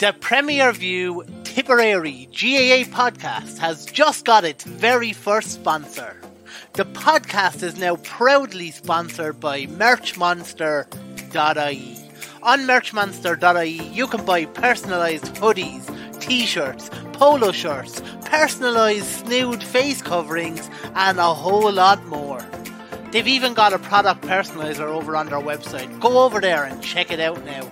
The Premier View Tipperary GAA podcast has just got its very first sponsor. The podcast is now proudly sponsored by Merchmonster.ie. On Merchmonster.ie, you can buy personalised hoodies, t shirts, polo shirts, personalised snood face coverings, and a whole lot more. They've even got a product personalizer over on their website. Go over there and check it out now.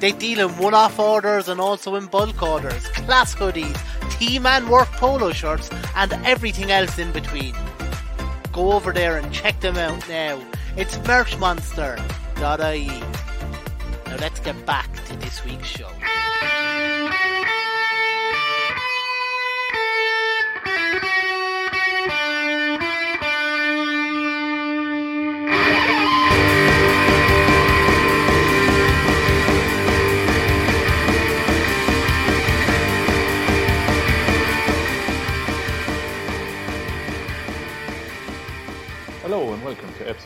They deal in one off orders and also in bulk orders, class hoodies, team and work polo shirts, and everything else in between. Go over there and check them out now. It's merchmonster.ie. Now let's get back to this week's show.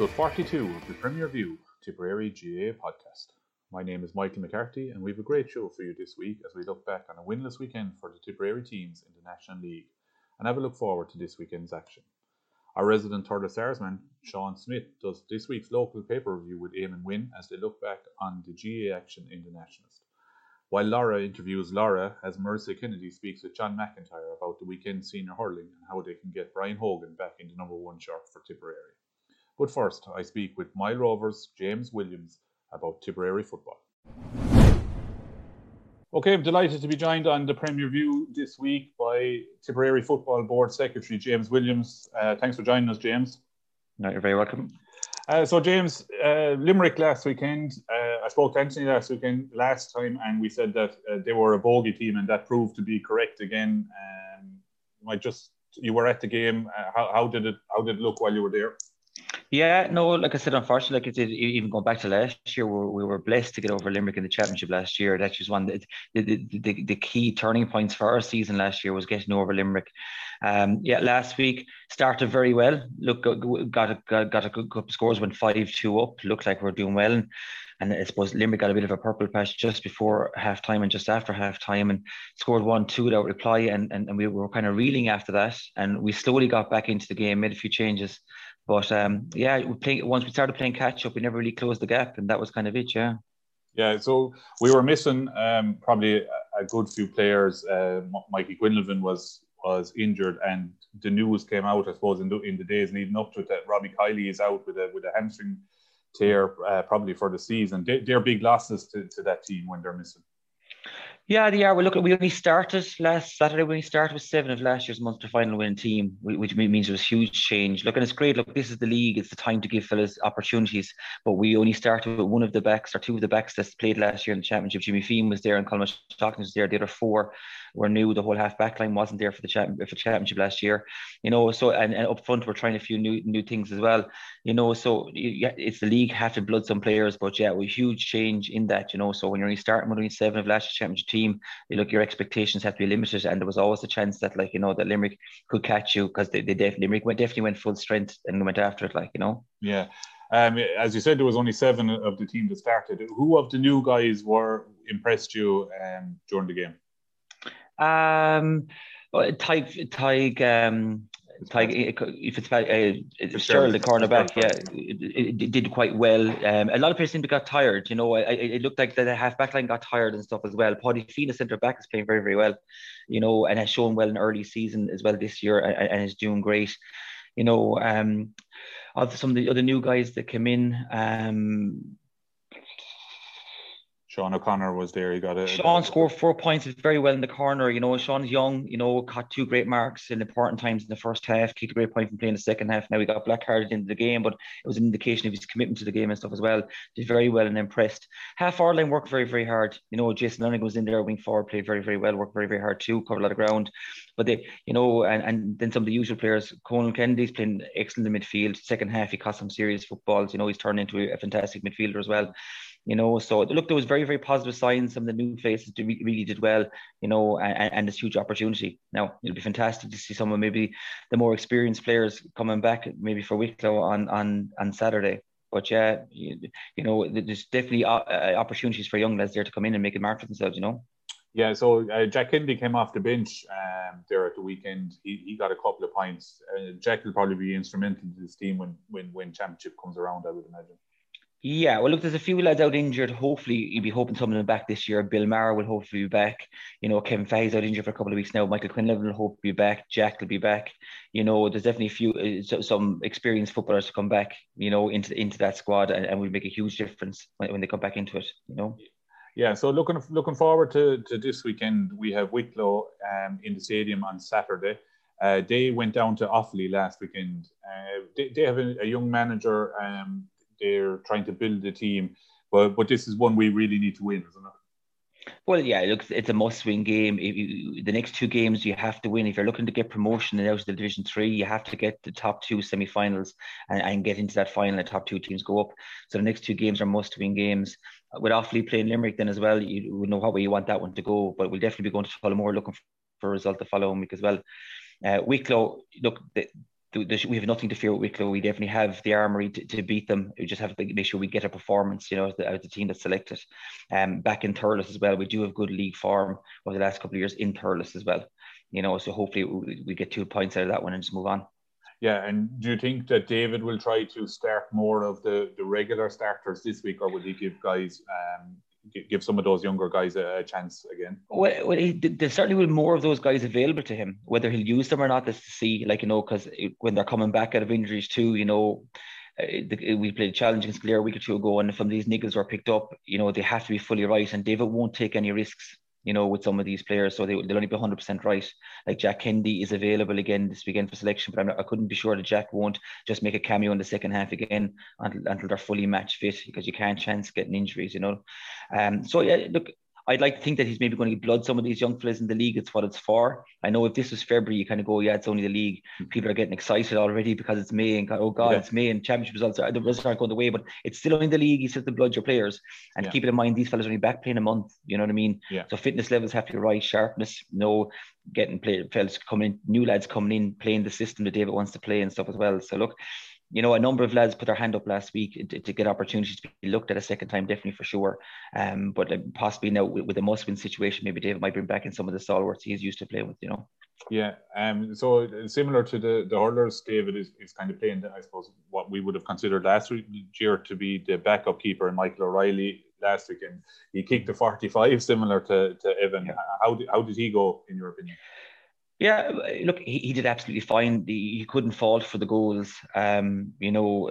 Episode 42 of the Premier View Tipperary GAA podcast. My name is Michael McCarthy and we have a great show for you this week as we look back on a winless weekend for the Tipperary teams in the National League and have a look forward to this weekend's action. Our resident Thurles Starsman, Sean Smith, does this week's local paper review with Eamonn Wynne as they look back on the GAA action in the Nationalist. While Lorrha interviews Lorrha, as Marisa Kennedy speaks with John McIntyre about the weekend senior hurling and how they can get Brian Hogan back into number one shirt for Tipperary. But first, I speak with Moyle Rovers' James Williams about Tipperary football. Okay, I'm delighted to be joined on the Premier View this week by Tipperary Football Board Secretary James Williams. Uh, thanks for joining us, James. No, you're very welcome. Uh, so, James, uh, Limerick last weekend. Uh, I spoke to Anthony last weekend, last time, and we said that uh, they were a bogey team, and that proved to be correct again. Um, I just you were at the game. Uh, how, how did it how did it look while you were there? Yeah, no, like I said, unfortunately, like it even going back to last year, we, we were blessed to get over Limerick in the championship last year. That was one the, the, the, the key turning points for our season last year was getting over Limerick. Um, yeah, last week started very well. Look, got a, got, a good couple scores, went five two up. Looked like we are doing well, and, and I suppose Limerick got a bit of a purple patch just before half time and just after half time, and scored one two without reply, and, and and we were kind of reeling after that, and we slowly got back into the game, made a few changes. But um, yeah, we play, once we started playing catch up, we never really closed the gap, and that was kind of it. Yeah. Yeah, so we were missing um, probably a, good few players. Uh, Mikey Quinlivan was was injured, and the news came out, I suppose, in the, in the days leading up to it that Robbie Kiely is out with a with a hamstring tear, uh, probably for the season. They, they're big losses to, to that team when they're missing. Yeah, they are. Well, look, we only started last Saturday. We only started with seven of last year's Munster final winning team, which means it was huge change. Look, and it's great. Look, this is the league. It's the time to give fellas opportunities. But we only started with one of the backs or two of the backs that played last year in the championship. Jimmy Feehan was there and Colin Stockton was there. The other four were new. The whole half back line wasn't there for the for championship last year. You know, so and, and up front we're trying a few new new things as well. You know, so yeah, it's the league have to blood some players, but yeah, we huge change in that. You know, so when you're only starting with only seven of last year's championship team, you look your expectations have to be limited, and there was always a chance that like you know that Limerick could catch you because they, they definitely Limerick went, definitely went full strength and went after it, like you know. Yeah. Um, as you said, there was only seven of the team that started. Who of the new guys were impressed you um, during the game? Um, Tyke, Tyke, um, Tyke, if it's about uh, Sterling, the cornerback, yeah, it, it, did quite well. Um, a lot of players seem to got tired. You know, it, it looked like the half back line got tired and stuff as well. Paddy Fina, centre back, is playing very, very well. You know, and has shown well in early season as well this year, and, and is doing great. You know, um, of some of the other new guys that came in, um, Sean O'Connor was there. He got a. Sean scored four points very well in the corner. You know, Sean's young. You know, caught two great marks in important times in the first half. Kicked a great point from playing the second half. Now he got black carded into the game, but it was an indication of his commitment to the game and stuff as well. Did very well and impressed. Half our line worked very very hard. You know, Jason Lennon was in there, wing forward, played very very well, worked very very hard too, covered a lot of ground. But they, you know, and, and then some of the usual players. Conall Kennedy's playing excellent in the midfield. Second half, he caught some serious footballs. You know, he's turned into a fantastic midfielder as well you know. So look, there was very, very positive signs. Some of the new faces really did well, you know, and, and this huge opportunity. Now it'll be fantastic to see some of maybe the more experienced players coming back, maybe for Wicklow on on on Saturday. But yeah, you, you know, there's definitely uh, opportunities for young lads there to come in and make a mark for themselves. You know. Yeah, so uh, Jack Kennedy came off the bench um, there at the weekend. He, he got a couple of points. Uh, Jack will probably be instrumental to this team when, when when championship comes around. I would imagine. Yeah, well, look, there's a few lads out injured. Hopefully, you'll be hoping some of them back this year. Bill Maher will hopefully be back. You know, Kevin Fahey's out injured for a couple of weeks now. Michael Quinlan will hopefully be back. Jack will be back. You know, there's definitely a few uh, some experienced footballers to come back. You know, into into that squad, and, and will make a huge difference when, when they come back into it. You know. Yeah, so looking looking forward to, to this weekend, we have Wicklow um, in the stadium on Saturday. Uh, they went down to Offaly last weekend. Uh, they, they have a, a young manager. Um, they're trying to build a team. But but this is one we really need to win, isn't it? Well, yeah, look, it's a must-win game. You, the next two games you have to win. If you're looking to get promotion and out of the Division Three, you have to get the top two semi-finals and, and get into that final. The top two teams go up. So the next two games are must-win games. With Offaly playing Limerick, then as well, you know what way you want that one to go. But we'll definitely be going to Tullamore looking for a result the following week as well. Uh, Wicklow, look, the, we have nothing to fear with Wicklow. We definitely have the armory to, to beat them. We just have to make sure we get a performance, you know, as the, the team that's selected. Um, back in Thurles as well, we do have good league form over the last couple of years in Thurles as well. You know, so hopefully we, we get two points out of that one and just move on. Yeah, and do you think that David will try to start more of the, the regular starters this week, or will he give guys um, give some of those younger guys a, chance again? Well, well he, there's certainly will more of those guys available to him. Whether he'll use them or not, is to see. Like you know, because when they're coming back out of injuries too, you know. Uh, the, we played a challenge against Clare a week or two ago, and some of these niggles were picked up, you know they have to be fully right. And David won't take any risks you know, with some of these players. So they, they'll only be 100% right. Like Jack Kennedy is available again this weekend for selection, but not, i couldn't be sure that Jack won't just make a cameo in the second half again until, until they're fully match fit because you can't chance getting injuries, you know. Um, so, yeah, look, I'd like to think that he's maybe going to blood some of these young players in the league. It's what it's for. I know if this was February, you kind of go, yeah, it's only the league. Hmm. People are getting excited already because it's May and oh god, yeah. it's May and championship results are the results aren't going the way, but it's still only the league. He have to blood your players and yeah. keep it in mind. These fellas are only back playing a month. You know what I mean? Yeah. So fitness levels have to be right, sharpness, no getting play, fellas coming in, new lads coming in, playing the system that David wants to play and stuff as well. So look, you know, a number of lads put their hand up last week to, to, get opportunities to be looked at a second time, definitely for sure. Um, but possibly now with, with a must-win situation, maybe David might bring back in some of the stalwarts he's used to play with. You know. Yeah. Um. So similar to the the hurlers, David is, is kind of playing, I suppose, what we would have considered last year to be the backup keeper, and Michael O'Reilly last week, and he kicked a 45, similar to, to Evan. Yeah. How did how did he go in your opinion? Yeah, look, he, he did absolutely fine. He, he couldn't fault for the goals. Um, you know,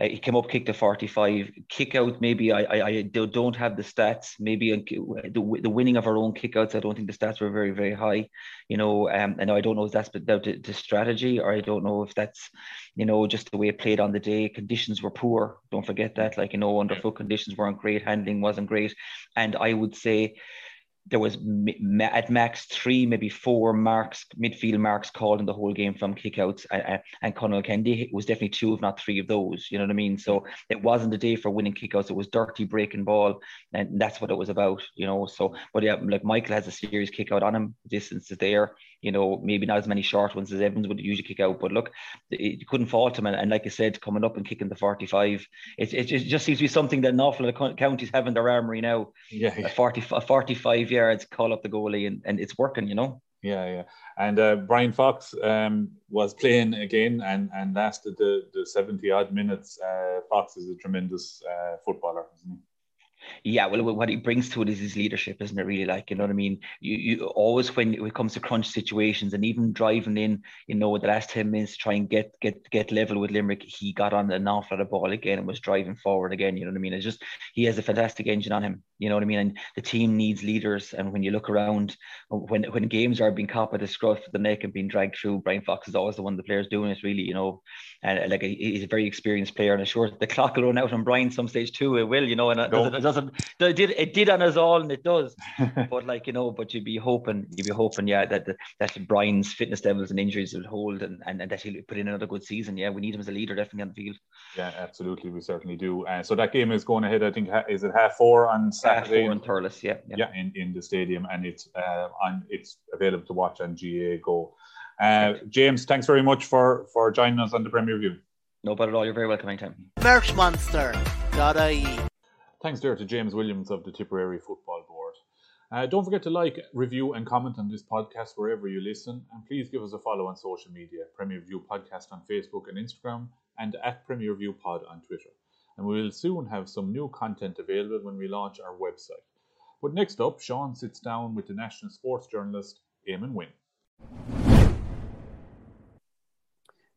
he came up, kicked a 45, kick out. Maybe I, I, I don't have the stats. Maybe the, the winning of our own kickouts, I don't think the stats were very, very high. You know, um, and I don't know if that's down the, to strategy or I don't know if that's, you know, just the way it played on the day. Conditions were poor. Don't forget that. Like, you know, underfoot conditions weren't great. Handling wasn't great. And I would say, there was at max three, maybe four marks, midfield marks called in the whole game from kickouts, and, and Conall Kennedy was definitely two, if not three of those. You know what I mean? So it wasn't a day for winning kickouts; it was dirty breaking ball, and that's what it was about. You know. So, but yeah, like Michael has a serious kick out on him. Distance is there. You know, maybe not as many short ones as Evans would usually kick out, but look, you couldn't fault him. And, and, like I said, coming up and kicking the 45, it, it, just seems to be something that an awful lot of counties have in their armory now. Yeah, yeah. A 40, a 45 yards, call up the goalie, and, and it's working, you know. Yeah, yeah. And uh, Brian Fox um, was playing again and, and lasted the, the 70 odd minutes. Uh, Fox is a tremendous uh, footballer, isn't he? Yeah, well, what he brings to it is his leadership, isn't it? Really, like you know what I mean. You, you always when it comes to crunch situations, and even driving in, you know, the last ten minutes to try and get get get level with Limerick, he got on an awful lot of ball again and was driving forward again. You know what I mean? It's just he has a fantastic engine on him. You know what I mean? And the team needs leaders. And when you look around, when when games are being caught by the scruff of the neck and being dragged through, Brian Fox is always the one the players doing it. Really, you know, and like he's a very experienced player. And I'm sure the clock will run out on Brian some stage too. It will, you know, and it doesn't, it doesn't it did it did on us all, and it does. but like you know, but you'd be hoping, you'd be hoping, yeah, that that Brian's fitness levels and injuries will hold, and, and, and that he'll put in another good season. Yeah, we need him as a leader, definitely on the field. Yeah, absolutely, we certainly do. Uh, so that game is going ahead. I think is it half four on Saturday? Half four in Thurles, yeah, yeah, yeah, in, in the stadium, and it's uh, on it's available to watch on GAA Go. Uh, James, thanks very much for for joining us on the Premier View. No bother at all. You're very welcome anytime. Merchmonster.ie. Thanks there to James Williams of the Tipperary Football Board. Uh, don't forget to like, review, and comment on this podcast wherever you listen, and please give us a follow on social media Premier View Podcast on Facebook and Instagram, and at Premier View Pod on Twitter. And we will soon have some new content available when we launch our website. But next up, Sean sits down with the national sports journalist Eamonn Wynne.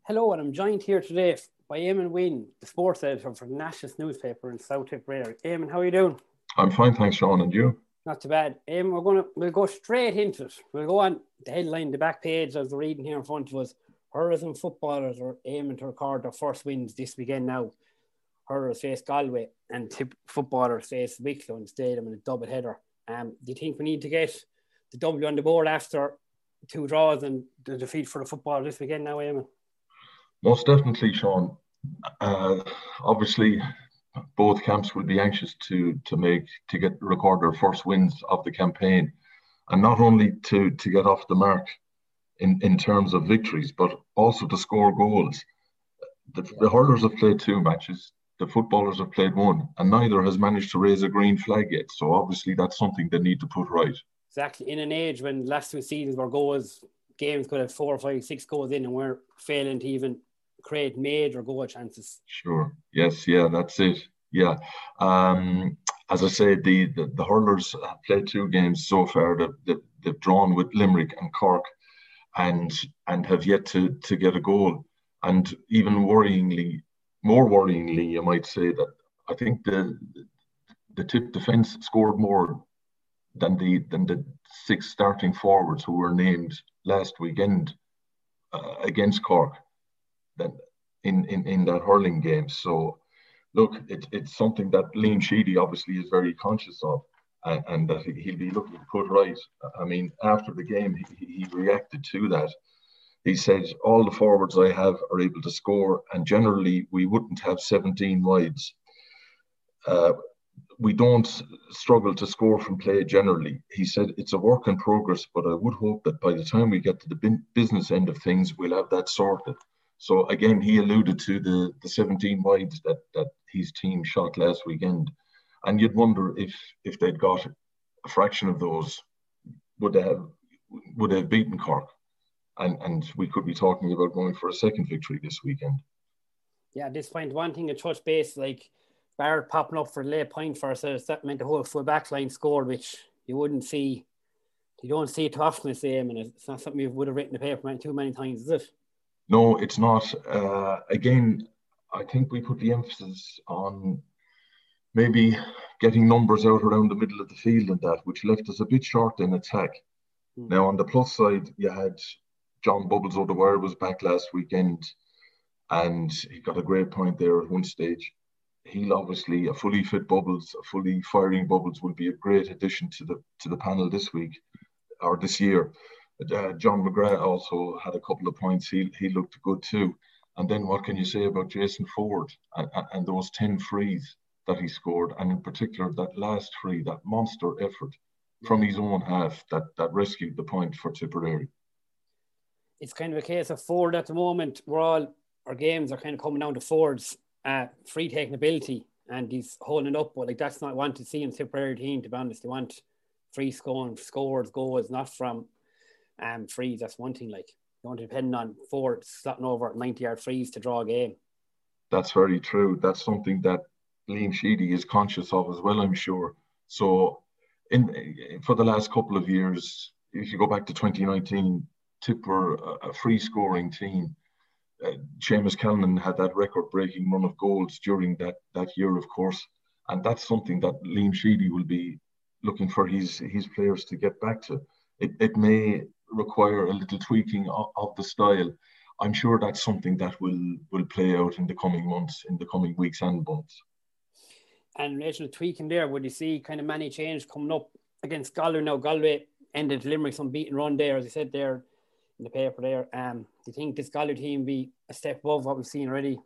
Hello, and I'm joined here today by Eamonn Wynne, the sports editor for the Nationalist newspaper in South Tipperary. Eamon, how are you doing? I'm fine, thanks, Sean. And you? Not too bad. Eamon, we're gonna we'll go straight into it. We'll go on the headline, the back page as we're reading here in front of us. And footballers are aiming to record their first wins this weekend now. Hurlers face Galway and tip footballers face Wicklow in the stadium in a double header. Um, do you think we need to get the W on the board after two draws and the defeat for the football this weekend now, Eamon? Most definitely, Sean. Uh, obviously, both camps will be anxious to to make to get record their first wins of the campaign, and not only to to get off the mark in in terms of victories, but also to score goals. The, the hurlers have played two matches. The footballers have played one, and neither has managed to raise a green flag yet. So obviously, that's something they need to put right. Exactly. In an age when last two seasons were goals, games could have four, five, six goals in, and we're failing to even create major goal chances. Sure. Yes. Yeah. That's it. Yeah. Um, as I said, the, the, the hurlers have played two games so far. That they've, they've drawn with Limerick and Cork, and and have yet to to get a goal. And even worryingly, more worryingly, you might say that I think the the tip defence scored more than the than the six starting forwards who were named last weekend uh, against Cork in, in, in that hurling game. So look, it, it's something that Liam Sheedy obviously is very conscious of and, and that he'll be looking to put right. I mean, after the game, he, he reacted to that. He said, All the forwards I have are able to score, and generally we wouldn't have 17 wides. Uh, we don't struggle to score from play generally. He said it's a work in progress, but I would hope that by the time we get to the business end of things, we'll have that sorted. So again, he alluded to the, the 17 wides that, that his team shot last weekend. And you'd wonder if if they'd got a fraction of those, would they have would they have beaten Cork? And and we could be talking about going for a second victory this weekend. Yeah, at this point, one thing to touch base, like Barrett popping up for a late point for us, that meant the whole full back line scored, which you wouldn't see You don't see it too often the same, and it's not something you would have written the paper too many times, is it? No, it's not. Uh, again, I think we put the emphasis on maybe getting numbers out around the middle of the field and that, which left us a bit short in attack. Mm. Now, on the plus side, you had John Bubbles O'Dwyer was back last weekend, and he got a great point there at one stage. He'll obviously a fully fit Bubbles, a fully firing Bubbles will be a great addition to the to the panel this week or this year. Uh, John McGrath also had a couple of points. He he looked good too. And then what can you say about Jason Forde and, and those ten frees that he scored, and in particular that last free, that monster effort from his own half that that rescued the point for Tipperary. It's kind of a case of Forde at the moment. We're all our games are kind of coming down to Forde's uh, free taking ability, and he's holding up. But like that's not want to see in Tipperary team. To be honest, they want free scoring scores goals, not from um frees. That's one thing. Like you want to depend on Forde slotting over 90 yard frees to draw a game. That's very true. That's something that Liam Sheedy is conscious of as well, I'm sure. So, in for the last couple of years, if you go back to 2019, Tipper, a free scoring team. Uh, Seamus had that record-breaking run of goals during that that year, of course, and that's something that Liam Sheedy will be looking for his his players to get back to. It, it may require a little tweaking of, of the style. I'm sure that's something that will will play out in the coming months, in the coming weeks and months. And in relation to tweaking there, would you see kind of many change coming up against Galway now? Galway ended Limerick's unbeaten run there, as I said there in the paper there. Um, do you think this Galway team be a step above what we've seen already?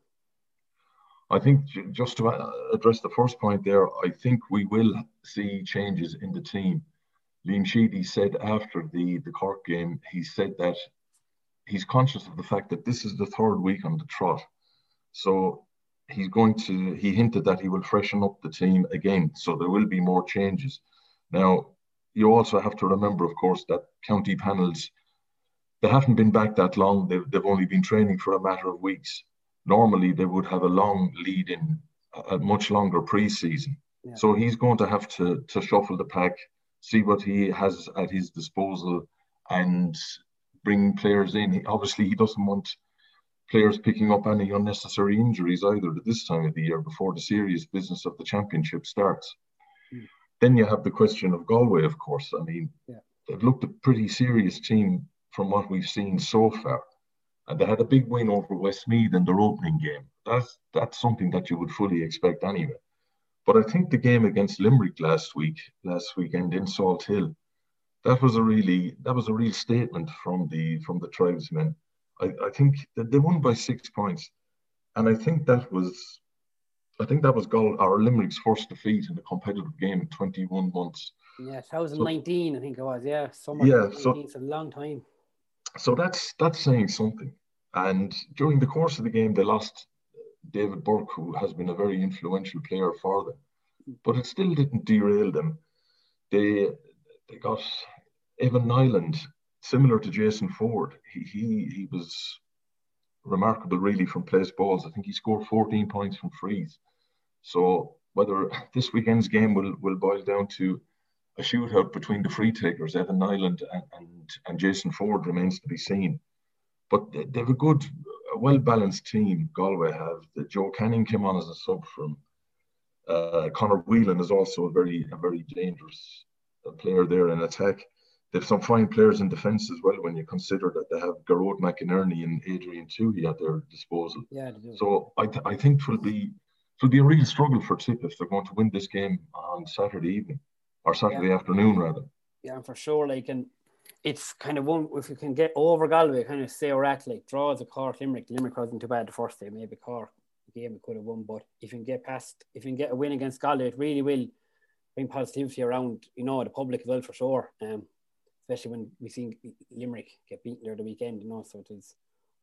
I think just to address the first point there, I think we will see changes in the team. Liam Sheedy said after the, the Cork game, he said that he's conscious of the fact that this is the third week on the trot. So he's going to he hinted that he will freshen up the team again. So there will be more changes. Now you also have to remember of course that county panels they haven't been back that long. They've, they've only been training for a matter of weeks. Normally they would have a long lead in a much longer pre-season. Yeah. so he's going to have to to shuffle the pack see what he has at his disposal and bring players in he, obviously he doesn't want players picking up any unnecessary injuries either at this time of the year before the serious business of the championship starts. Mm. Then you have the question of Galway, of course. I mean, yeah. they've looked a pretty serious team from what we've seen so far. And they had a big win over Westmeath in their opening game. That's that's something that you would fully expect anyway. But I think the game against Limerick last week, last weekend in Salthill, that was a really that was a real statement from the from the tribesmen I, I think that they won by six points, and I think that was, I think that was Gol or Limerick's first defeat in a competitive game in 21 months. Yeah, 2019, so, I think it was. Yeah, summer. Yeah, so it's a long time. So that's that's saying something. And during the course of the game, they lost David Burke, who has been a very influential player for them, but it still didn't derail them. They they got Evan Niland similar to Jason Forde. he, he, he was remarkable really from place balls. I think he scored 14 points from frees. So whether this weekend's game will, will boil down to a shootout between the free takers, Evan Niland and, and, and Jason Forde, remains to be seen. But they, they have a good, a well-balanced team, Galway have. The Joe Canning came on as a sub from uh, Conor Whelan is also a very, a very dangerous player there in attack they've some fine players in defence as well when you consider that they have Gearóid McInerney and Adrian Tuohy at their disposal. Yeah, so I, th- I think it will be it will be a real struggle for Tip if they're going to win this game on Saturday evening or Saturday yeah. afternoon rather. Yeah, and for sure. Like and it's kind of one if you can get over Galway, kind of say or at like draws a Cork Limerick. Limerick wasn't too bad the first day, maybe Cork game we could have won, but if you can get past if you can get a win against Galway, it really will bring positivity around, you know, the public as well for sure. Um especially when we seen Limerick get beaten there the weekend, you know, so it is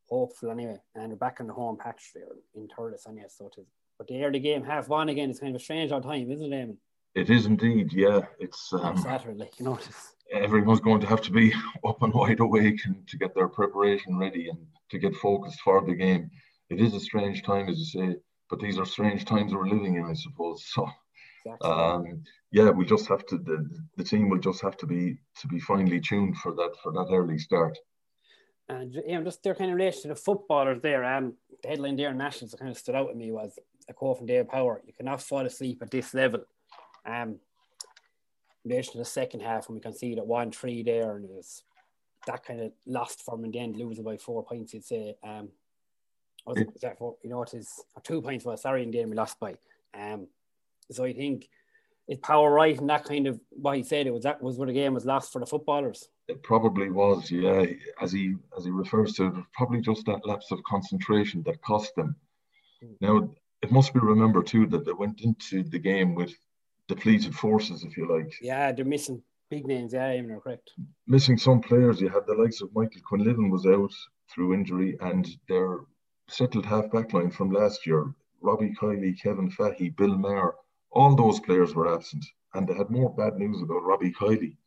hopeful anyway. And we're back on the home patch there in Thurles, anyway, so it is. But the early game, half one again, it's kind of a strange odd time, isn't it, Eamon? It is indeed, yeah. It's um, Saturday, like, you know. Everyone's going to have to be up and wide awake and to get their preparation ready and to get focused for the game. It is a strange time, as you say, but these are strange times we're living in, I suppose. So, exactly. um, yeah, we just have to the, the team will just have to be to be finely tuned for that for that early start. And you know, just their kind of relation to the footballers there. Um, the headline there in Nationals that kind of stood out to me was a quote from Dave Power: "You cannot fall asleep at this level." Um, relation to the second half when we conceded one three there, and it was that kind of lost form in the end, losing by four points. You'd say, um, was it, that four, you know, it is or two points. Well, sorry, in the end we lost by. Um, so I think is Power right and that kind of what he said it was that was where the game was lost for the footballers. It probably was, yeah. As he as he refers to it, probably just that lapse of concentration that cost them. Mm. Now it must be remembered too that they went into the game with depleted forces, if you like. Yeah, they're missing big names. Yeah, even correct. Missing some players. You had the likes of Michael Quinlivan was out through injury, and their settled half back line from last year, Robbie Kiely, Kevin Fahey, Bill Maher, all those players were absent. And they had more bad news about Robbie Kiely,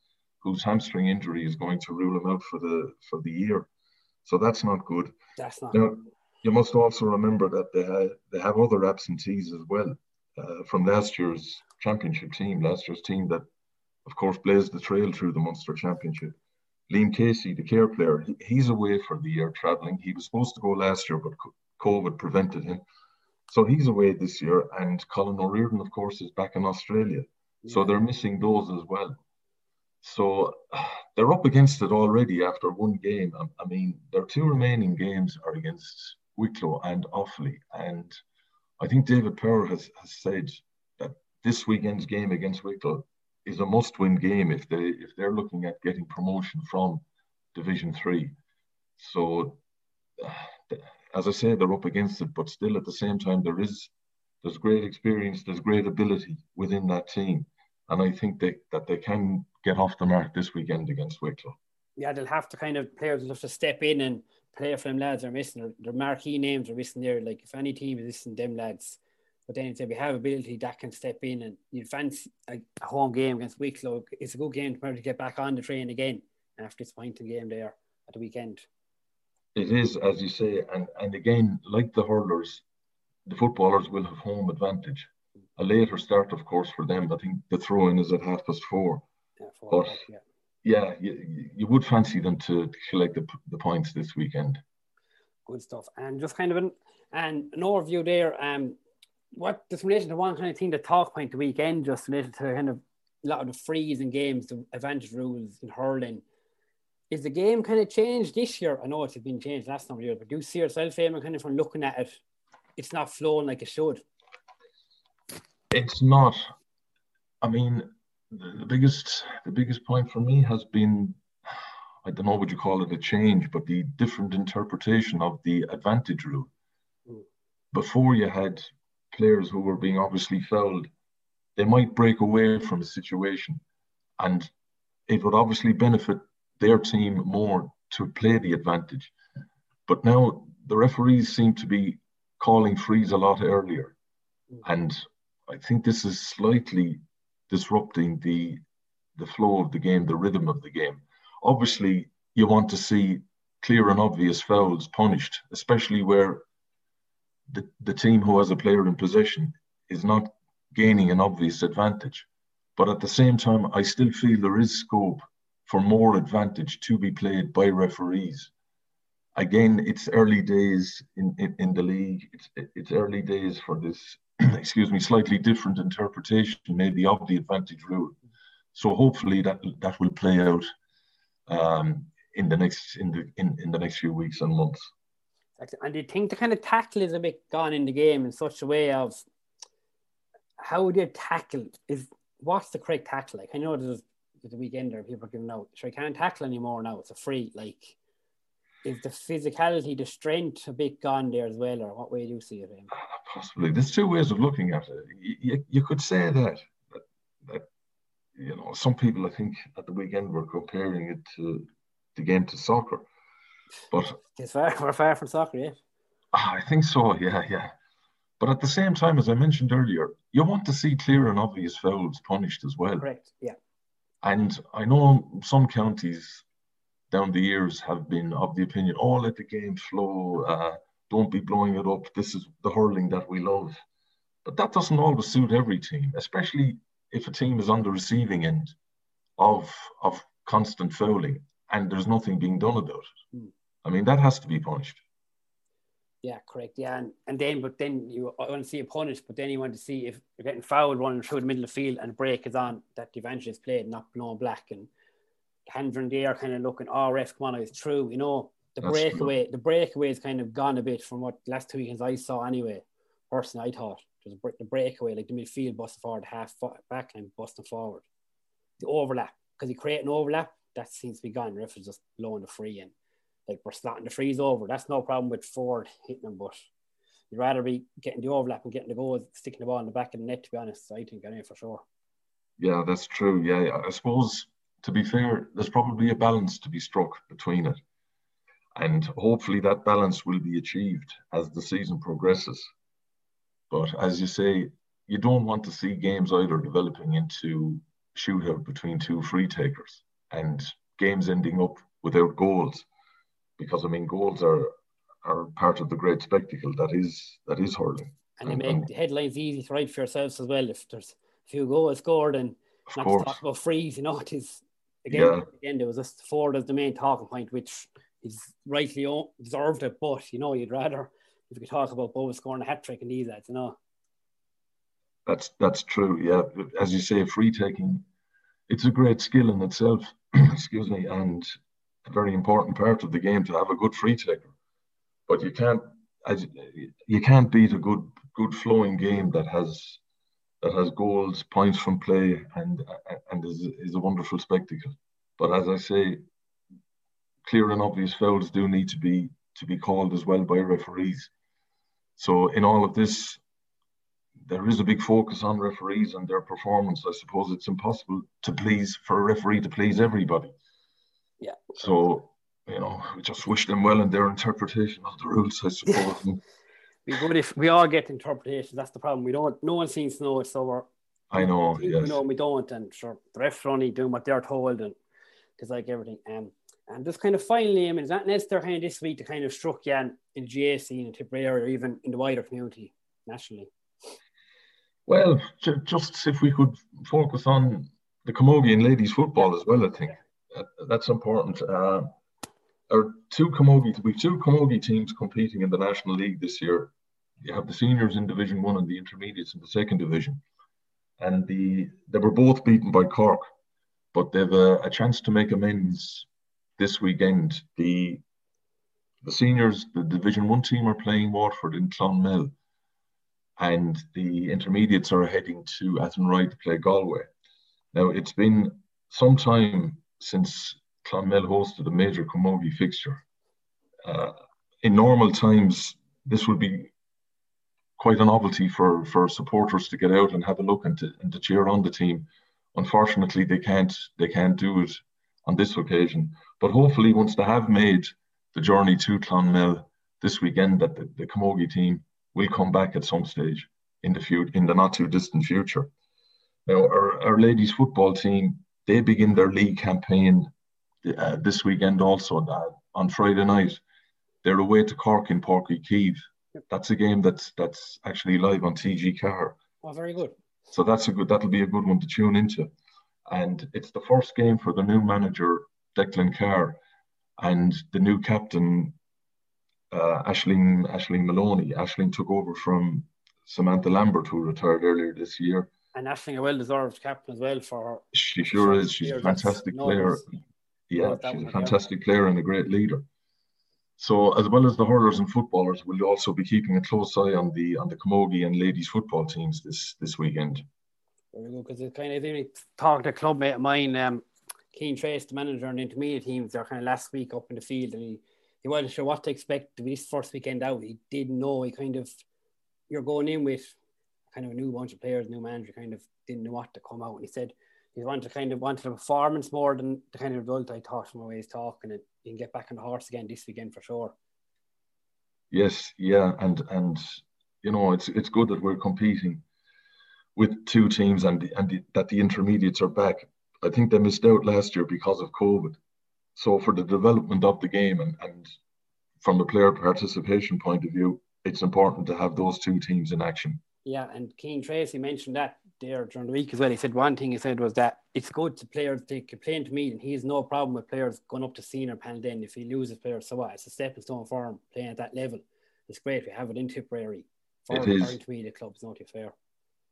whose hamstring injury is going to rule him out for the for the year. So that's not good. That's not now, you must also remember that they have, they have other absentees as well uh, from last year's championship team, last year's team that, of course, blazed the trail through the Munster Championship. Liam Casey, the Cahir player, he's away for the year travelling. He was supposed to go last year, but COVID prevented him. So he's away this year. And Colin O'Riordan, of course, is back in Australia. Yeah. So they're missing those as well. So they're up against it already after one game. I, mean, their two remaining games are against Wicklow and Offaly. And I think David Power has, has said this weekend's game against Wicklow is a must-win game if they if they're looking at getting promotion from Division Three. So, uh, as I say, they're up against it, but still at the same time there is there's great experience, there's great ability within that team, and I think they, that they can get off the mark this weekend against Wicklow. Yeah, they'll have to kind of players will have to step in and play for them lads are missing. Their marquee names are missing there. Like if any team is missing them lads, but then if we have ability that can step in and you fancy a, home game against Wicklow, it's a good game to probably get back on the train again after this pointing game there at the weekend. It is, as you say, and, and again, like the hurlers, the footballers will have home advantage. A later start, of course, for them. I think the throw in is at half past four. Yeah, four but yeah, yeah you, you would fancy them to collect the, the points this weekend. Good stuff. And just kind of an, and an overview there. Um, what just in relation to one kind of thing, the talk point the weekend, just related to kind of a lot of the frees and games, the advantage rules in hurling. Is the game kind of changed this year? I know it's been changed last number of years, but do you see yourself, Eamon, kind of from looking at it, it's not flowing like it should? It's not. I mean, the, biggest the biggest point for me has been I don't know what you call it a change, but the different interpretation of the advantage rule. Mm. Before you had players who were being obviously fouled, they might break away from a situation and it would obviously benefit their team more to play the advantage. But now the referees seem to be calling frees a lot earlier. And I think this is slightly disrupting the the flow of the game, the rhythm of the game. Obviously, you want to see clear and obvious fouls punished, especially where the, the team who has a player in possession is not gaining an obvious advantage. But at the same time, I still feel there is scope for more advantage to be played by referees. Again, it's early days in, in, in the league. It's, it's early days for this, excuse me, slightly different interpretation maybe of the advantage rule. So hopefully that that will play out um, in the next in the in, in the next few weeks and months. And do you think the kind of tackle is a bit gone in the game in such a way of how would you tackle? Is what's the correct tackle? Like I know there's the weekend there people are giving out, sure, I can't tackle anymore now. It's a free. Like, is the physicality, the strength a bit gone there as well, or what way do you see it? In? Possibly. There's two ways of looking at it. You, you, you could say that, that, that, you know, some people I think at the weekend were comparing it to the game to soccer but it's far, we're far from soccer, yeah. I think so, yeah, yeah. But at the same time, as I mentioned earlier, you want to see clear and obvious fouls punished as well. Correct, yeah. And I know some counties down the years have been of the opinion, oh, let the game flow, uh, don't be blowing it up. This is the hurling that we love. But that doesn't always suit every team, especially if a team is on the receiving end of of constant fouling and there's nothing being done about it. Mm. I mean, that has to be punished. Yeah, correct. Yeah, and, and then but then you want to see it punished, but then you want to see if you're getting fouled running through the middle of the field and break is on that the evangelist played, not blown black and hands in the air kind of looking, oh ref, come on, it's true. You know, the That's breakaway true. the breakaway is kind of gone a bit from what last two weekends I saw anyway. Personally, I thought there's the breakaway, like the midfield busting forward, half back and busting forward. The overlap, because you create an overlap, that seems to be gone. Ref is just blowing the free in like we're slotting the freeze over. That's no problem with Forde hitting them, but you'd rather be getting the overlap and getting the goals, sticking the ball in the back of the net. To be honest, I think anyway for sure. Yeah, that's true. Yeah, I suppose to be fair, there's probably a balance to be struck between it, and hopefully that balance will be achieved as the season progresses. But as you say, you don't want to see games either developing into shootout between two free takers and games ending up without goals because I mean goals are are part of the great spectacle that is that is hurling. And, and they make and, headlines easy to write for yourselves as well. If there's a few goals scored and not course. to talk about frees, you know, it is again yeah. again there was just Forde as the main talking point, which is rightly deserved it, but you know, you'd rather if you could talk about Bowen scoring a hat trick and these lads, you know. That's that's true, yeah. As you say, free taking it's a great skill in itself, excuse me, and a very important part of the game to have a good free taker. But you can't as you can't beat a good good flowing game that has that has goals, points from play, and and is is a wonderful spectacle. But as I say, clear and obvious fouls do need to be to be called as well by referees. So in all of this, there is a big focus on referees and their performance. I suppose it's impossible to please for a referee to please everybody. Yeah. So, you know, we just wish them well in their interpretation of the rules, I suppose. we good if we all get interpretations. That's the problem. We don't. No one seems to know it, so we're. I know. Yes. We know we don't, and sure, the refs are only doing what they're told, and it's like everything. Um, and just kind of finally, I mean, is that Nestor kind of this week to kind of struck you in, in GAA scene in Tipperary or even in the wider community nationally? Well, just if we could focus on the Camogie and ladies football as well, I think that's important. Uh, our two camogie, we've two camogie teams competing in the National League this year. You have the seniors in Division One and the intermediates in the second division, and the they were both beaten by Cork, but they've a, a chance to make amends this weekend. The the seniors, the Division One team, are playing Waterford in Clonmel, and the intermediates are heading to Athenry to play Galway. Now it's been some time since Clonmel hosted a major camogie fixture. Uh, in normal times, this would be quite a novelty for, for supporters to get out and have a look and to, and to cheer on the team. Unfortunately, they can't they can't do it on this occasion. But hopefully, once they have made the journey to Clonmel this weekend, that the, the Camogie team will come back at some stage in the future, in the not too distant future. Now, our, our ladies football team they begin their league campaign uh, this weekend also uh, on Friday night. They're away to Cork in Uí Chaoimh. That's a game that's that's actually live on TG Car. Oh, very good. So that's a good. That'll be a good one to tune into, and it's the first game for the new manager Declan Carr, and the new captain uh, Aishling Aishling Moloney. Aishling took over from Samantha Lambert, who retired earlier this year and Aishling a well deserved captain as well for she sure is. She's a fantastic player. yeah she's a fantastic player and a great leader. So as well as the hurlers and footballers we'll also be keeping a close eye on the on the camogie and ladies football teams this this weekend? Very good because it's kind of really talked to a club mate of mine um Keen Trace the manager and the intermediate teams they're kind of last week up in the field and he he wasn't sure what to expect this first weekend out. He didn't know. He kind of you're going in with kind of a new bunch of players, new manager, kind of didn't know what to come out. And he said he wanted to kind of wanted a performance more than the kind of result I thought from the way he's talking. And he can get back on the horse again this weekend for sure. Yes, yeah, and and you know it's it's good that we're competing with two teams and the, and the, that the intermediates are back. I think they missed out last year because of COVID. So for the development of the game and, and from the player participation point of view, it's important to have those two teams in action. Yeah, and Keen Tracy mentioned that there during the week as well. He said one thing he said was that it's good to players to complain to me, and he has no problem with players going up to senior panel. Then if he loses players, so what? It's a stepping stone for him playing at that level. It's great. We have it in Tipperary. For it is. to me, the club's not fair.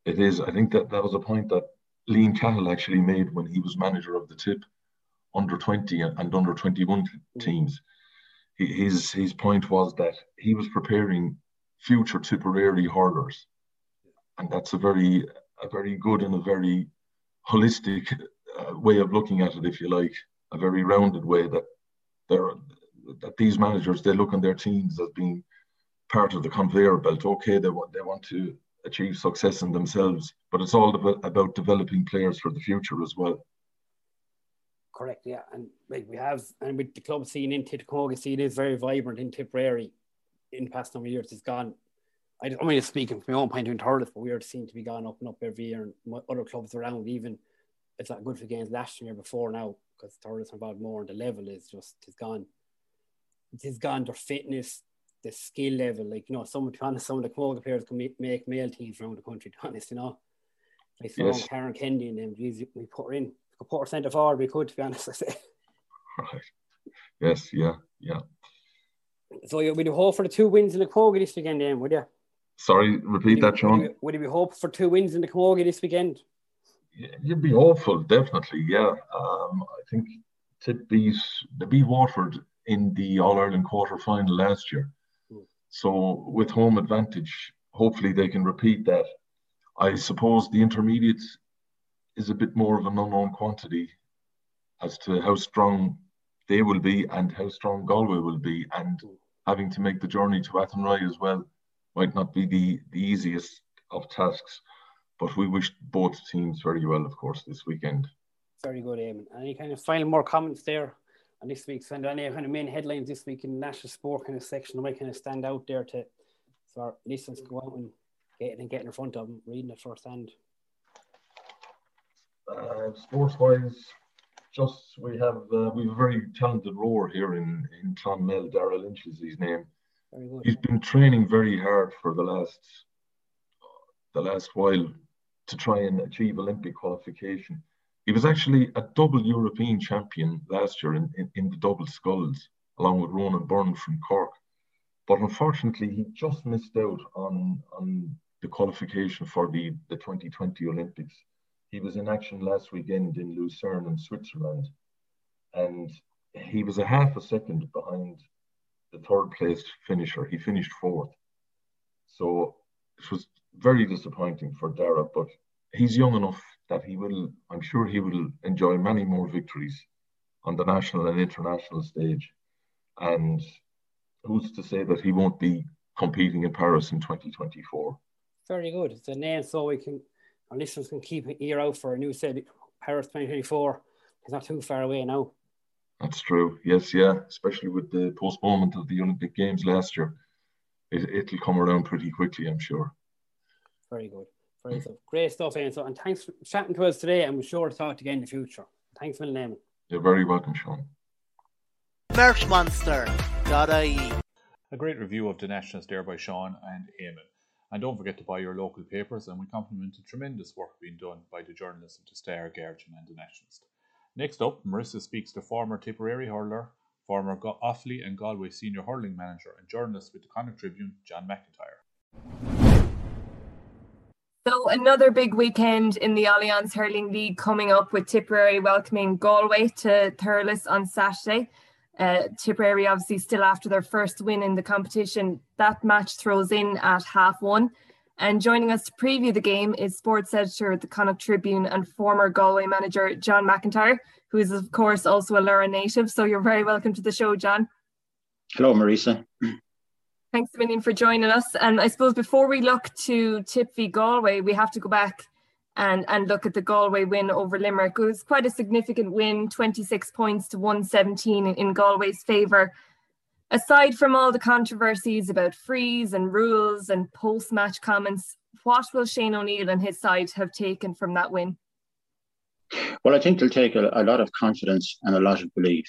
It is. I think that that was a point that Liam Cahill actually made when he was manager of the Tip under 20 and under 21 mm. teams. He, his his point was that he was preparing future Tipperary hurlers, and that's a very a very good and a very holistic uh, way of looking at it, if you like, a very rounded way that there that these managers they look on their teams as being part of the conveyor belt. Okay, they want they want to achieve success in themselves, but it's all about, developing players for the future as well. Correct, yeah. And we have, and with the club scene in Titicaca, scene is very vibrant in Tipperary. In the past number of years, it's gone. I I'm only speaking from my own point of view but we are seen to be gone up and up every year, and other clubs around even. It's not good for games last year before now because are involved more, and the level is just it's gone. It's gone. Their fitness, the skill level, like you know, some to be honest, some of the Camogie players can make, make male teams around the country. To be honest, you know, saw Yes. Karen Kendi and them. Geez, we put her in. We could put her centre forward. We could, to be honest. I say. Right. Yes. Yeah. Yeah. So you would you hope for the two wins in the Camogie this weekend, then, would you? Sorry. Repeat that, Would Sean. you, would you be hope for two wins in the Camogie this weekend? You'd be hopeful, definitely. Yeah. Um, I think Tip beat they beat Waterford in the All Ireland quarter final last year. So with home advantage, hopefully they can repeat that. I suppose the intermediates is a bit more of an unknown quantity as to how strong they will be and how strong Galway will be, and having to make the journey to Athenry as well might not be the, the easiest of tasks. But we wish both teams very well, of course, this weekend. Very good, Eamonn. Any kind of final more comments there on this week's and any kind of main headlines this week in the national sport kind of section that might kind of stand out there to so our listeners can go out and get it and get in front of them, reading it firsthand. Uh, sports wise, just we have uh, we have a very talented rower here in in Clonmel. Daire Lynch is his name. Very good. He's been training very hard for the last the last while to try and achieve Olympic qualification. He was actually a double European champion last year in, in, in the double sculls, along with Ronan Byrne from Cork. But unfortunately, he just missed out on, on the qualification for the, the 2020 Olympics. He was in action last weekend in Lucerne in Switzerland, and he was a half a second behind the third placed finisher. He finished fourth. So it was very disappointing for Daire, but he's young enough that he will, I'm sure he will enjoy many more victories on the national and international stage. And who's to say that he won't be competing in Paris in 2024? Very good. It's a name so we can our listeners can keep an ear out for a new set Paris 2024. It's not too far away now. That's true. Yes, yeah. Especially with the postponement of the Olympic Games last year, it, it'll come around pretty quickly, I'm sure. Very good. Very good. Great stuff, Ian. So, and thanks for chatting to us today, and we're sure to talk again in the future. Thanks for the name. You're very welcome, Sean. Merchmonster.ie A great review of the Nationals there by Sean and Eamonn. And don't forget to buy your local papers, and we compliment the tremendous work being done by the journalists of the Star, Guardian, and the Nationalist. Next up, Marisa speaks to former Tipperary hurler, former Go- Offaly and Galway senior hurling manager, and journalist with the Connacht Tribune, John McIntyre. So another big weekend in the Allianz Hurling League coming up with Tipperary welcoming Galway to Thurles on Saturday. Uh, Tipperary obviously still after their first win in the competition. That match throws in at half one. And joining us to preview the game is sports editor at the Connacht Tribune and former Galway manager John McIntyre, who is of course also a Lorrha native. So you're very welcome to the show, John. Hello, Marisa. Thanks a million for joining us. And I suppose before we look to Tip v Galway, we have to go back and, and look at the Galway win over Limerick. It was quite a significant win, 26 points to 117 in, in Galway's favour. Aside from all the controversies about frees and rules and post match comments, what will Shane O'Neill and his side have taken from that win? Well, I think they'll take a, a lot of confidence and a lot of belief.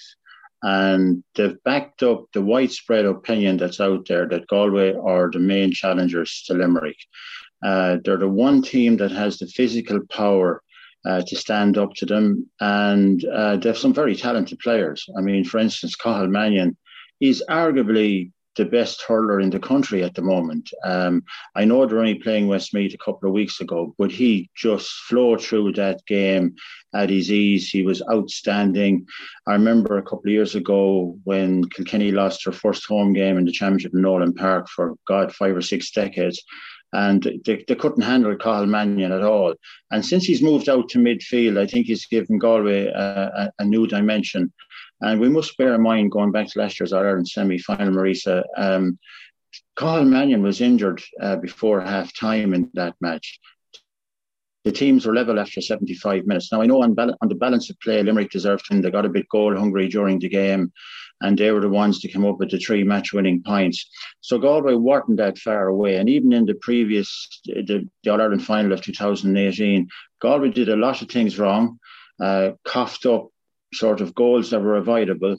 And they've backed up the widespread opinion that's out there that Galway are the main challengers to Limerick. Uh, they're the one team that has the physical power uh, to stand up to them, and uh, they have some very talented players. I mean, for instance, Cathal Mannion is arguably the best hurler in the country at the moment. Um, I know they're only playing Westmeath a couple of weeks ago, but he just flowed through that game at his ease. He was outstanding. I remember a couple of years ago when Kilkenny lost their first home game in the championship in Nolan Park for God five or six decades. And they, they couldn't handle Cathal Mannion at all. And since he's moved out to midfield, I think he's given Galway a, a, a new dimension. And we must bear in mind, going back to last year's Ireland semi final, Marisa, um, Cathal Mannion was injured uh, before half time in that match. The teams were level after 75 minutes. Now, I know on, on the balance of play, Limerick deserved to They got a bit goal hungry during the game, and they were the ones to come up with the three match winning points. So Galway weren't that far away. And even in the previous, the, the All Ireland final of 2018, Galway did a lot of things wrong, uh, coughed up sort of goals that were avoidable,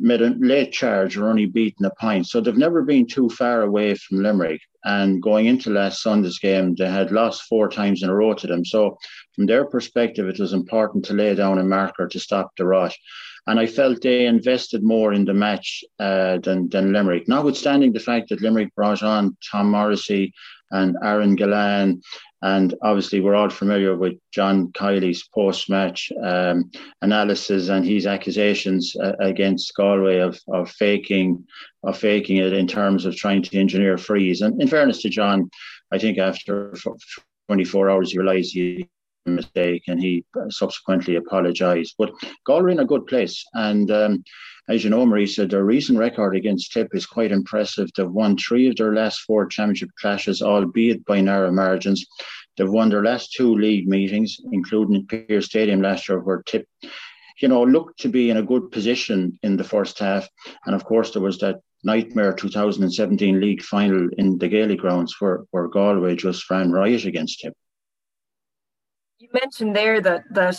made a late charge or only beaten a point. So they've never been too far away from Limerick. And going into last Sunday's game, they had lost four times in a row to them. So from their perspective, it was important to lay down a marker to stop the rush. And I felt they invested more in the match uh, than, than Limerick, notwithstanding the fact that Limerick brought on Tom Morrissey and Aaron Gillane and obviously, we're all familiar with John Kiely's post match um, analysis and his accusations uh, against Galway of, of faking of faking it in terms of trying to engineer frees. And in fairness to John, I think after 24 hours, he realised he made a mistake and he subsequently apologised. But Galway in a good place. And um, as you know, Marisa, their recent record against Tip is quite impressive. They've won three of their last four championship clashes, albeit by narrow margins. They've won their last two league meetings, including Pearse Stadium last year, where Tip, you know, looked to be in a good position in the first half. And of course, there was that nightmare 2017 league final in the Gaelic grounds where, where Galway just ran riot against Tip. You mentioned there that that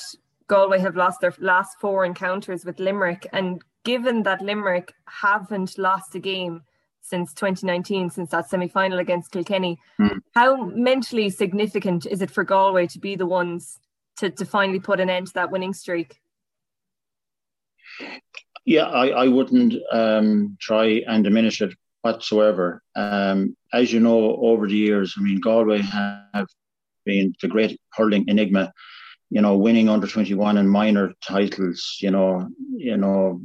Galway have lost their last four encounters with Limerick, and given that Limerick haven't lost a game since 2019, since that semi final against Kilkenny, mm. how mentally significant is it for Galway to be the ones to, to finally put an end to that winning streak? Yeah, I, I wouldn't um, try and diminish it whatsoever. Um, as you know, over the years, I mean, Galway have been the great hurling enigma you know, winning under 21 and minor titles, you know, you know,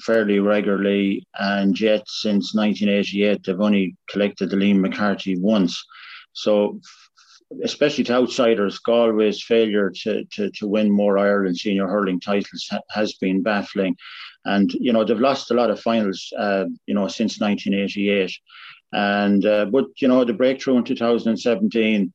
fairly regularly. And yet since 1988, they've only collected the Liam McCarthy once. So especially to outsiders, Galway's failure to, to, to win more Ireland senior hurling titles ha- has been baffling. And, you know, they've lost a lot of finals, uh, you know, since 1988. And, uh, but, you know, the breakthrough in 2017,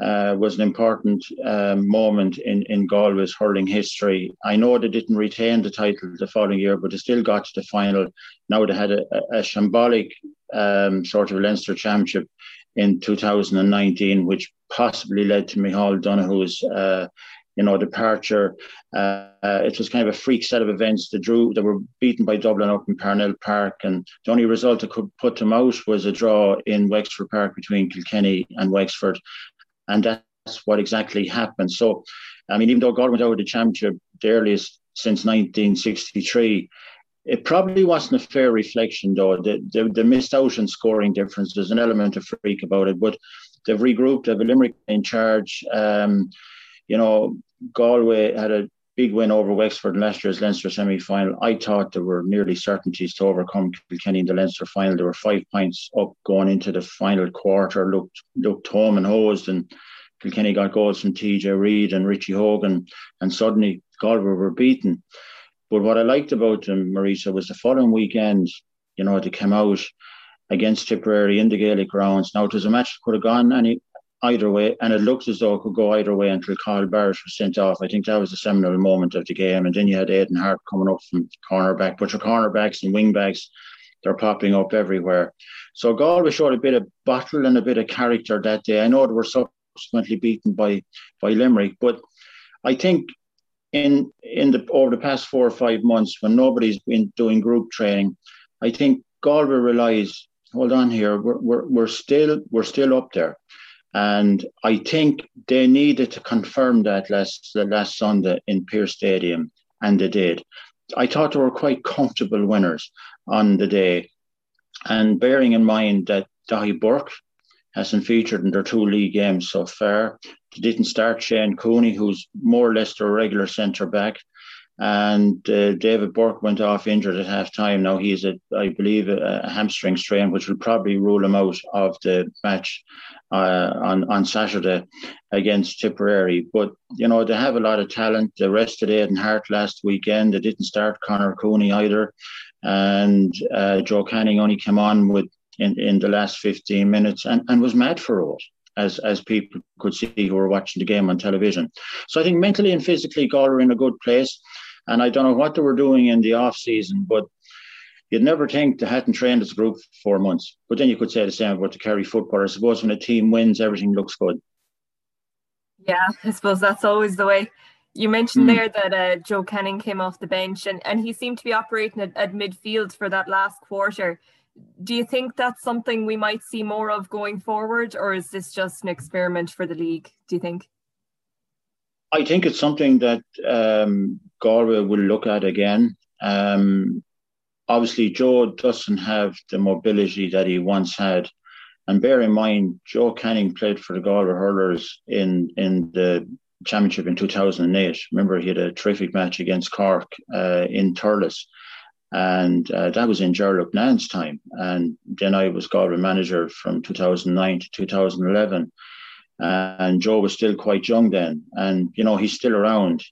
uh, was an important um, moment in, in Galway's hurling history. I know they didn't retain the title the following year, but they still got to the final. Now they had a, a shambolic um, sort of Leinster Championship in 2019, which possibly led to Micheál Donoghue's uh, you know, departure. Uh, uh, it was kind of a freak set of events. The drew they were beaten by Dublin up in Parnell Park, and the only result that could put them out was a draw in Wexford Park between Kilkenny and Wexford. And that's what exactly happened. So, I mean, even though God went of the championship the earliest since 1963, it probably wasn't a fair reflection, though. The, the, the missed out on scoring difference, there's an element of freak about it, but they've regrouped, they've a Limerick in charge. Um, you know, Galway had a big win over Wexford last year's Leinster semi final. I thought there were nearly certainties to overcome Kilkenny in the Leinster final. There were five points up going into the final quarter, looked looked home and hosed, and Kilkenny got goals from TJ Reid and Richie Hogan, and suddenly Galway were beaten. But what I liked about them, Marisa, was the following weekend, you know, they came out against Tipperary in the Gaelic grounds. Now, it was a match that could have gone any either way, and it looked as though it could go either way until Cathal Barrett was sent off. I think that was the seminal moment of the game. And then you had Aidan Harte coming up from cornerback, but your cornerbacks and wingbacks, they're popping up everywhere. So Galway showed a bit of battle and a bit of character that day. I know they were subsequently beaten by by Limerick, but I think in in the over the past four or five months when nobody's been doing group training, I think Galway realised, hold on here, we're, we're, we're still we're still up there And I think they needed to confirm that last last Sunday in Pearse Stadium, and they did. I thought they were quite comfortable winners on the day. And bearing in mind that Daithí Burke hasn't featured in their two league games so far, they didn't start Shane Cooney, who's more or less their regular centre back. And uh, David Burke went off injured at half time. Now he's, at, I believe, a, a hamstring strain, which will probably rule him out of the match uh, on on Saturday against Tipperary. But you know they have a lot of talent. They rested Aidan Harte last weekend. They didn't start Conor Cooney either, and uh, Joe Canning only came on with in, in the last 15 minutes and, and was mad for all as as people could see who were watching the game on television. So I think mentally and physically, Galway are in a good place. And I don't know what they were doing in the off season, but you'd never think they hadn't trained as a group for four months. But then you could say the same about the Kerry football. I suppose when a team wins, everything looks good. Yeah, I suppose that's always the way. You mentioned mm. there that uh, Joe Canning came off the bench and, and he seemed to be operating at, at midfield for that last quarter. Do you think that's something we might see more of going forward, or is this just an experiment for the league? Do you think? I think it's something that um, Galway will look at again. Um, obviously, Joe doesn't have the mobility that he once had. And bear in mind, Joe Canning played for the Galway Hurlers in, in the championship in 2008. Remember, he had a terrific match against Cork uh, in Thurles. And uh, that was in Ger Loughnane's time. And then I was Galway manager from 2009 to 2011 and Joe was still quite young then, and you know he's still around.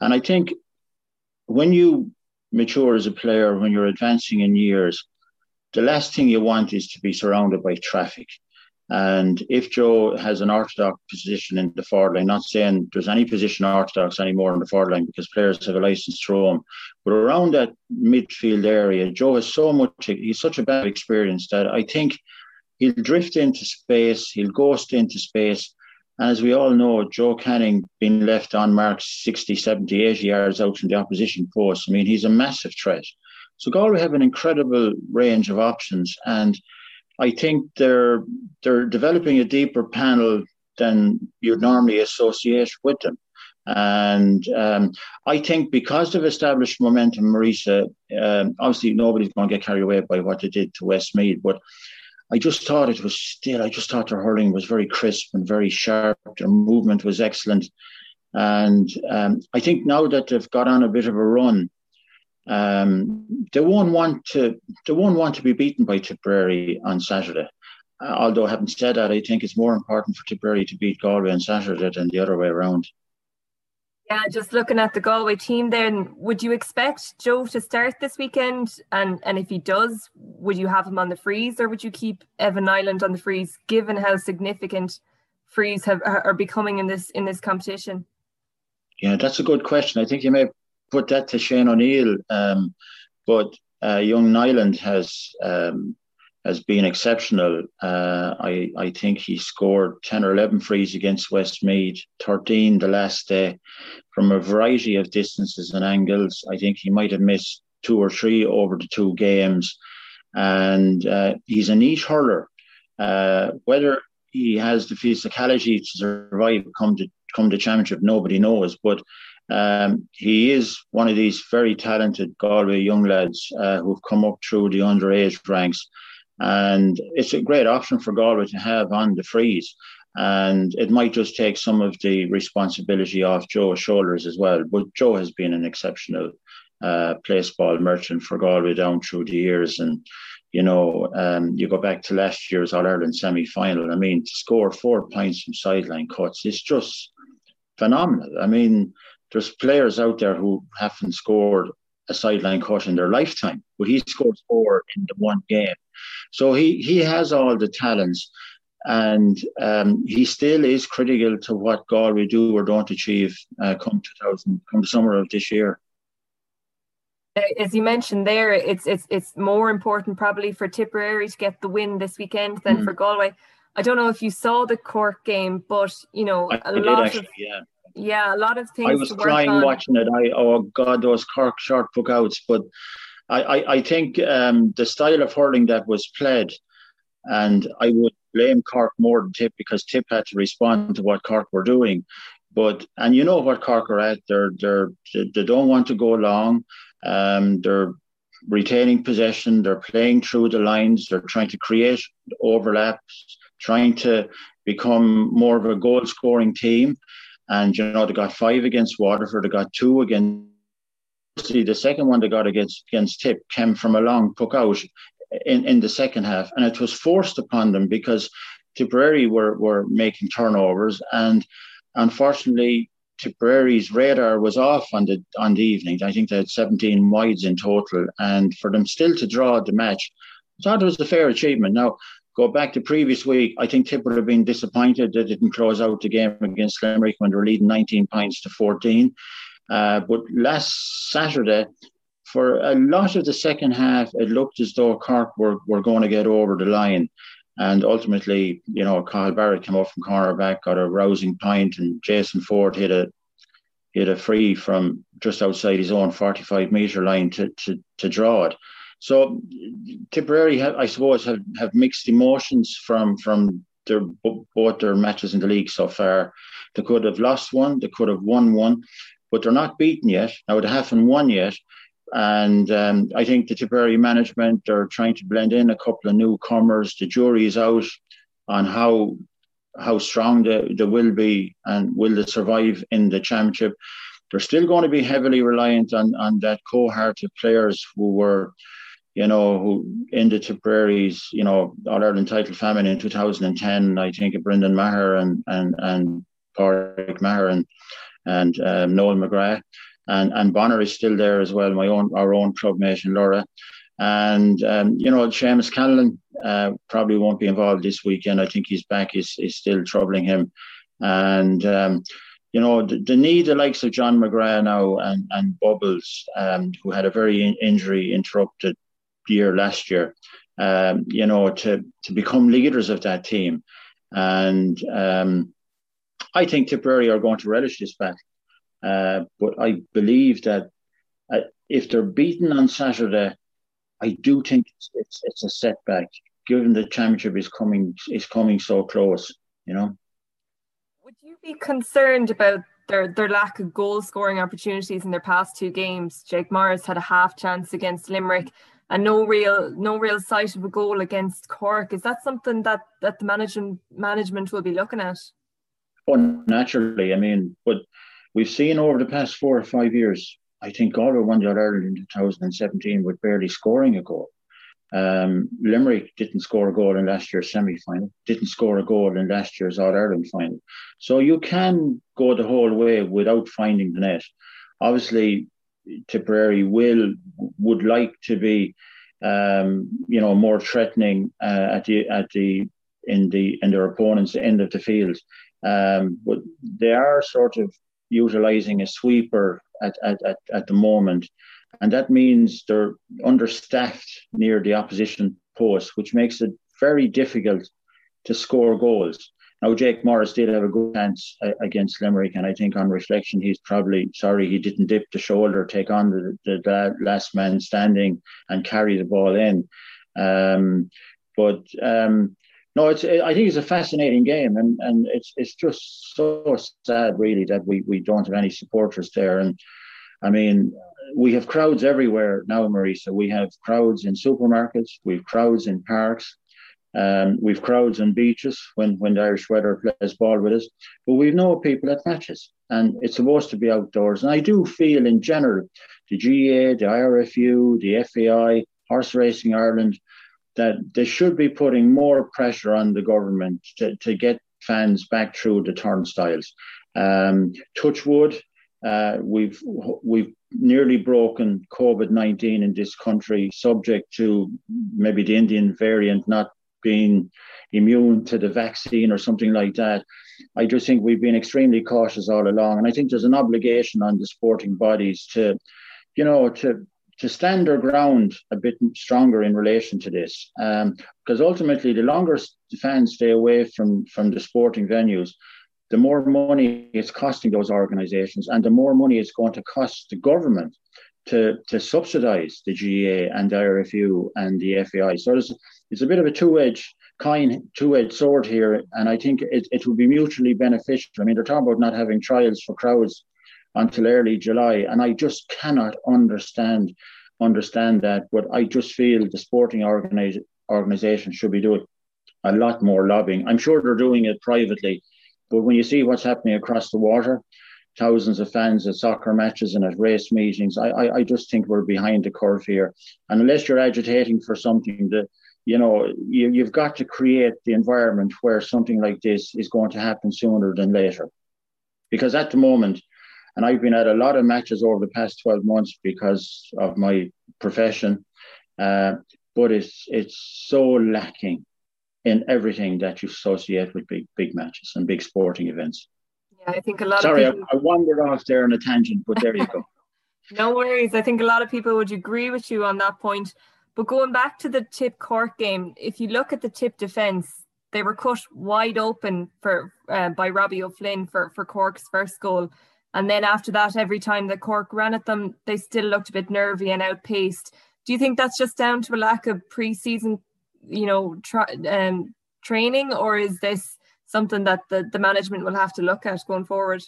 And I think when you mature as a player, when you're advancing in years, the last thing you want is to be surrounded by traffic. And if Joe has an orthodox position in the forward line, not saying there's any position orthodox anymore in the forward line because players have a license to roam, but around that midfield area, Joe has so much, he's such a bad experience that I think he'll drift into space, he'll ghost into space. As we all know, Joe Canning being left on mark 60, 70, 80 yards out from the opposition post, I mean, he's a massive threat. So Galway have an incredible range of options. And I think they're they're developing a deeper panel than you'd normally associate with them. And um, I think because they've established momentum, Marisa, um, obviously nobody's going to get carried away by what they did to Westmeath, but I just thought it was still, I just thought their hurling was very crisp and very sharp. Their movement was excellent. And um, I think now that they've got on a bit of a run, um, they won't want to they won't want to be beaten by Tipperary on Saturday. Uh, although having said that, I think it's more important for Tipperary to beat Galway on Saturday than the other way around. Yeah, just looking at the Galway team then, would you expect Joe to start this weekend? And and if he does, would you have him on the frees or would you keep Evan Niland on the frees, given how significant frees have are becoming in this in this competition? Yeah, that's a good question. I think you may put that to Shane O'Neill. Um, but uh, young Niland has um, has been exceptional. Uh, I I think he scored ten or eleven frees against Westmeath, thirteen the last day, from a variety of distances and angles. I think he might have missed two or three over the two games, and uh, he's a neat hurler. Uh, whether he has the physicality to survive come to come the championship, nobody knows. But um, he is one of these very talented Galway young lads uh, who've come up through the underage ranks and it's a great option for Galway to have on the frees. And it might just take some of the responsibility off Joe's shoulders as well. But Joe has been an exceptional uh, place ball merchant for Galway down through the years. And, you know, um, you go back to last year's All Ireland semi final. I mean, to score four points from sideline cuts is just phenomenal. I mean, there's players out there who haven't scored a sideline cut in their lifetime, but he scored four in the one game. So he he has all the talents, and um, he still is critical to what Galway do or don't achieve uh, come 2000, come the summer of this year. As you mentioned there, it's it's it's more important probably for Tipperary to get the win this weekend than mm. for Galway. I don't know if you saw the Cork game, but you know I, a I lot actually, of yeah. Yeah, a lot of things. I was crying watching it. I oh god, those Cork short book outs, but I, I, I think um, the style of hurling that was played, and I would blame Cork more than Tip because Tip had to respond to what Cork were doing. But and you know what Cork are at. They're they're they don't want to go long. Um, they're retaining possession. They're playing through the lines. They're trying to create overlaps, trying to become more of a goal scoring team. And you know they got five against Waterford. They got two against. See, the second one they got against against Tip came from a long puck out in, in the second half, and it was forced upon them because Tipperary were were making turnovers, and unfortunately Tipperary's radar was off on the on the evening. I think they had 17 wides in total, and for them still to draw the match, I thought it was a fair achievement. Now, go back to previous week, I think Tip would have been disappointed it didn't close out the game against Limerick when they were leading 19 points to 14. Uh, but last Saturday, for a lot of the second half, it looked as though Cork were, were going to get over the line. And ultimately, you know, Cathal Barrett came up from cornerback, got a rousing pint, point, and Jason Forde hit a hit a free from just outside his own 45 metre line to, to, to draw it. So Tipperary, I suppose, have, have mixed emotions from from their both their matches in the league so far. They could have lost one, they could have won one, but they're not beaten yet. Now they haven't won yet, and um, I think the Tipperary management are trying to blend in a couple of newcomers. The jury is out on how how strong they, they will be and will they survive in the championship. They're still going to be heavily reliant on, on that cohort of players who were, you know, who in the Tipperary's, you know, All Ireland title famine in 2010. I think Brendan Maher and and and Patrick Maher and and um, Noel McGrath and and Bonner is still there as well. My own our own club mate in Lorrha, and um, you know Seamus Callanan uh, probably won't be involved this weekend. I think his back is is still troubling him, and. Um, you know, the, the, need the likes of John McGrath now and, and Bubbles, um, who had a very in, injury interrupted year last year, um, you know, to, to become leaders of that team. And um, I think Tipperary are going to relish this battle. Uh, but I believe that uh, if they're beaten on Saturday, I do think it's, it's, it's a setback, given the championship is coming is coming so close. You know. Would you be concerned about their their lack of goal scoring opportunities in their past two games? Jake Morris had a half chance against Limerick and no real no real sight of a goal against Cork. Is that something that that the management management will be looking at? Oh, naturally. I mean, but We've seen over the past four or five years, I think Galway won the Ireland in 2017 with barely scoring a goal. Um, Limerick didn't score a goal in last year's semi final, didn't score a goal in last year's All Ireland final. So you can go the whole way without finding the net. Obviously, Tipperary will would like to be, um, you know, more threatening uh, at the at the in the in their opponent's end of the field. Um, but they are sort of utilizing a sweeper at, at, at, at the moment. And that means they're understaffed near the opposition post, which makes it very difficult to score goals. Now, Jake Morris did have a good chance uh, against Limerick, and I think on reflection, he's probably sorry he didn't dip the shoulder, take on the, the, the last man standing, and carry the ball in. Um, but um, no, it's. I think it's a fascinating game, and and it's it's just so sad, really, that we we don't have any supporters there. And I mean, we have crowds everywhere now, Marisa. We have crowds in supermarkets, we've crowds in parks, um, we've crowds on beaches when when the Irish weather plays ball with us. But we've no people at matches, and it's supposed to be outdoors. And I do feel, in general, the GAA, the IRFU, the FAI, Horse Racing Ireland that they should be putting more pressure on the government to, to get fans back through the turnstiles. Um, touch wood, uh, we've we've nearly broken COVID nineteen in this country, subject to maybe the Indian variant not being immune to the vaccine or something like that. I just think we've been extremely cautious all along, and I think there's an obligation on the sporting bodies to, you know, to to stand their ground a bit stronger in relation to this. Um, because ultimately, the longer fans stay away from, from the sporting venues, the more money it's costing those organisations, and the more money it's going to cost the government to, to subsidise the GAA and the IRFU and the FAI. So it's, it's a bit of a two edged kind two-edged sword here, and I think it, it will be mutually beneficial. I mean, they're talking about not having trials for crowds until early July, and I just cannot understand understand that. But I just feel the sporting organiz- organization should be doing a lot more lobbying. I'm sure they're doing it privately, but when you see what's happening across the water, thousands of fans at soccer matches and at race meetings, I, I, I just think we're behind the curve here. And unless you're agitating for something that you know, you, you've got to create the environment where something like this is going to happen sooner than later. Because at the moment, and I've been at a lot of matches over the past 12 months because of my profession, uh, but it's it's so lacking in everything that you associate with big big matches and big sporting events. Yeah, I think a lot Sorry, of people... I, I wandered off there on a tangent, but there you go. no worries. I think a lot of people would agree with you on that point. But going back to the Tip Cork game, if you look at the Tip defence, they were cut wide open for uh, by Robbie O'Flynn for, for Cork's first goal. And then after that, every time that Cork ran at them, they still looked a bit nervy and outpaced. Do you think that's just down to a lack of pre-season, you know, tra- um, training, or is this something that the, the management will have to look at going forward?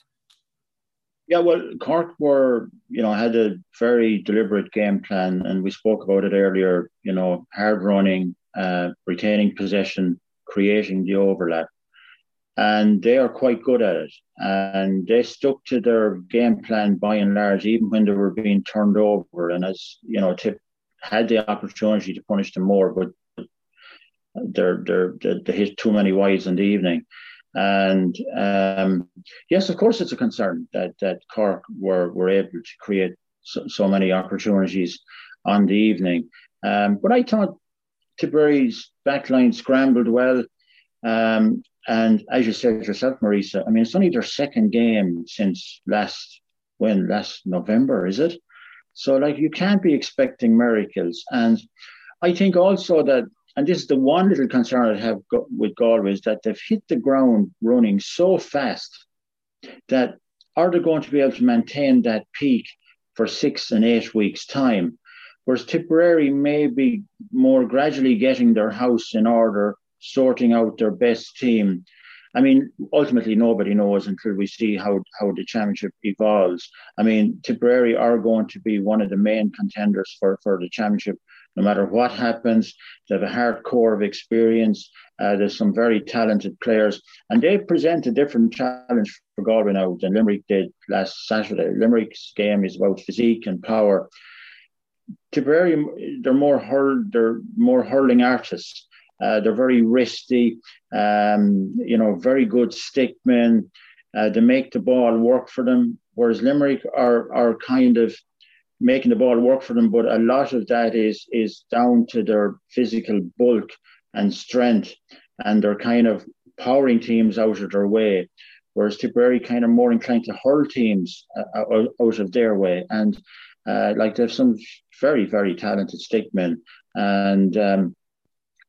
Yeah, well, Cork were, you know, had a very deliberate game plan, and we spoke about it earlier. You know, hard running, uh, retaining possession, creating the overlap, and they are quite good at it. And they stuck to their game plan by and large, even when they were being turned over. And as you know, Tip had the opportunity to punish them more, but they're, they're, they hit too many wides in the evening. And um, yes, of course, it's a concern that that Cork were were able to create so, so many opportunities on the evening. Um, but I thought Tipperary's backline scrambled well. Um, and as you said yourself, Marisa, I mean, it's only their second game since last when last November, is it? So like you can't be expecting miracles. And I think also that and this is the one little concern I have with Galway is that they've hit the ground running so fast that are they going to be able to maintain that peak for six and eight weeks' time? Whereas Tipperary may be more gradually getting their house in order, sorting out their best team. I mean, ultimately, nobody knows until we see how, how the championship evolves. I mean, Tipperary are going to be one of the main contenders for, for the championship no matter what happens. They have a hard core of experience. Uh, there's some very talented players, and they present a different challenge for Galway now than Limerick did last Saturday. Limerick's game is about physique and power. Tipperary, they're more hurl, they're more hurling artists. Uh, they're very wristy, um, you know, very good stickmen. Uh, they make the ball work for them, whereas Limerick are are kind of making the ball work for them. But a lot of that is is down to their physical bulk and strength, and they're kind of powering teams out of their way. Whereas Tipperary kind of more inclined to hurl teams uh, out of their way, and uh, like there's some very very talented stickmen, and um,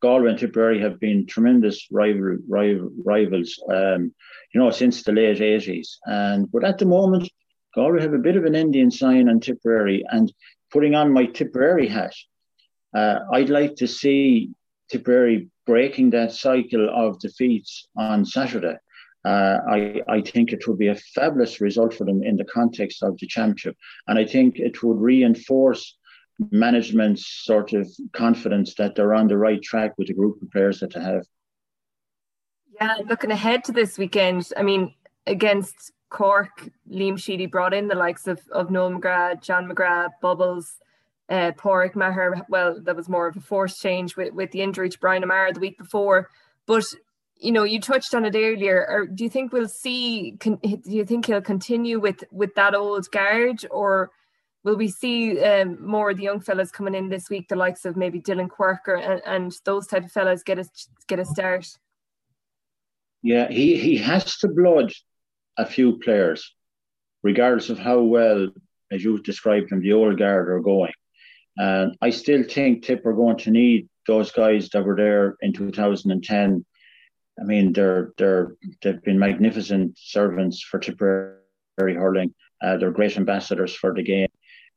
Galway and Tipperary have been tremendous rival, rival rivals, um, you know, since the late 80s. And but at the moment, Galway have a bit of an Indian sign on Tipperary, and putting on my Tipperary hat, uh, I'd like to see Tipperary breaking that cycle of defeats on Saturday. Uh, I, I think it would be a fabulous result for them in the context of the championship. And I think it would reinforce management's sort of confidence that they're on the right track with the group of players that they have. Yeah, looking ahead to this weekend, I mean, against Cork, Liam Sheedy brought in the likes of, of Noel McGrath, John McGrath, Bubbles, uh, Pádraig Maher. Well, that was more of a forced change with, with the injury to Brian O'Meara the week before. But, you know, you touched on it earlier. Or do you think we'll see, con, do you think he'll continue with, with that old guard or will we see um, more of the young fellas coming in this week, the likes of maybe Dillon Quirke and, and those type of fellas get a, get a start? Yeah, he, he has to blood a few players, regardless of how well, as you've described them, the old guard are going. And I still think Tip are going to need those guys that were there in 2010. I mean, they're they're they've been magnificent servants for Tipperary hurling. Uh, they're great ambassadors for the game.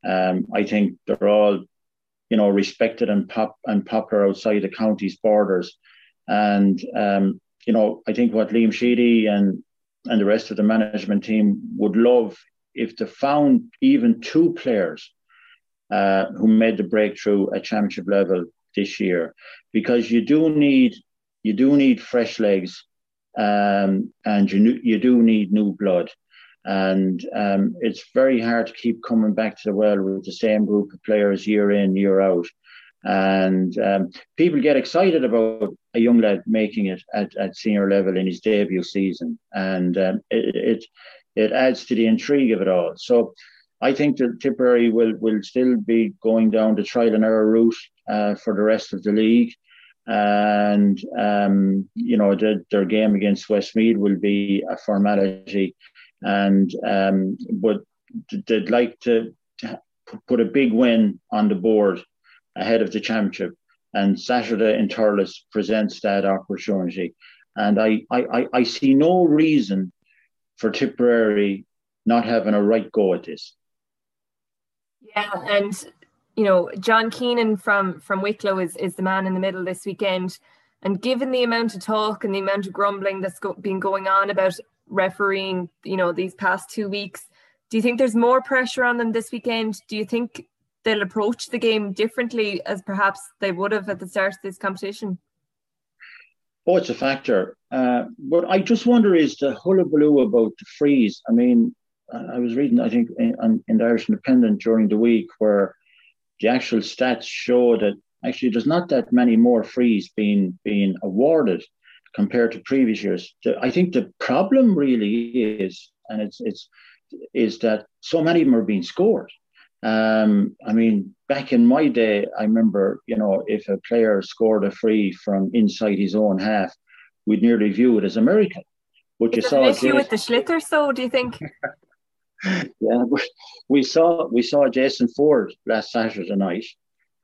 Um, I think they're all, you know, respected and pop and popular outside the county's borders. And um, you know, I think what Liam Sheedy and and the rest of the management team would love if they found even two players uh, who made the breakthrough at championship level this year, because you do need you do need fresh legs, um, and you you do need new blood, and um, it's very hard to keep coming back to the well with the same group of players year in year out. And um, people get excited about a young lad making it at, at senior level in his debut season, and um, it, it it adds to the intrigue of it all. So I think that Tipperary will will still be going down the trial and error route uh, for the rest of the league, and um, you know the, their game against Westmeath will be a formality, and um, but they'd like to put a big win on the board ahead of the championship. And Saturday in Thurles presents that opportunity. And I, I, I see no reason for Tipperary not having a right go at this. Yeah, and you know, John Keenan from from Wicklow is is the man in the middle this weekend. And given the amount of talk and the amount of grumbling that's go- been going on about refereeing, you know, these past two weeks, do you think there's more pressure on them this weekend? Do you think they'll approach the game differently as perhaps they would have at the start of this competition? Oh, it's a factor. Uh, but I just wonder is the hullabaloo about the frees. I mean, I was reading, I think, in, in the Irish Independent during the week where the actual stats show that actually there's not that many more frees being being awarded compared to previous years. I think the problem really is, and it's it's is that so many of them are being scored. Um, I mean, back in my day, I remember, you know, if a player scored a free from inside his own half, we'd nearly view it as a miracle. But you saw an issue with the sliotars, so do you think? yeah, we saw we saw Jason Forde last Saturday night,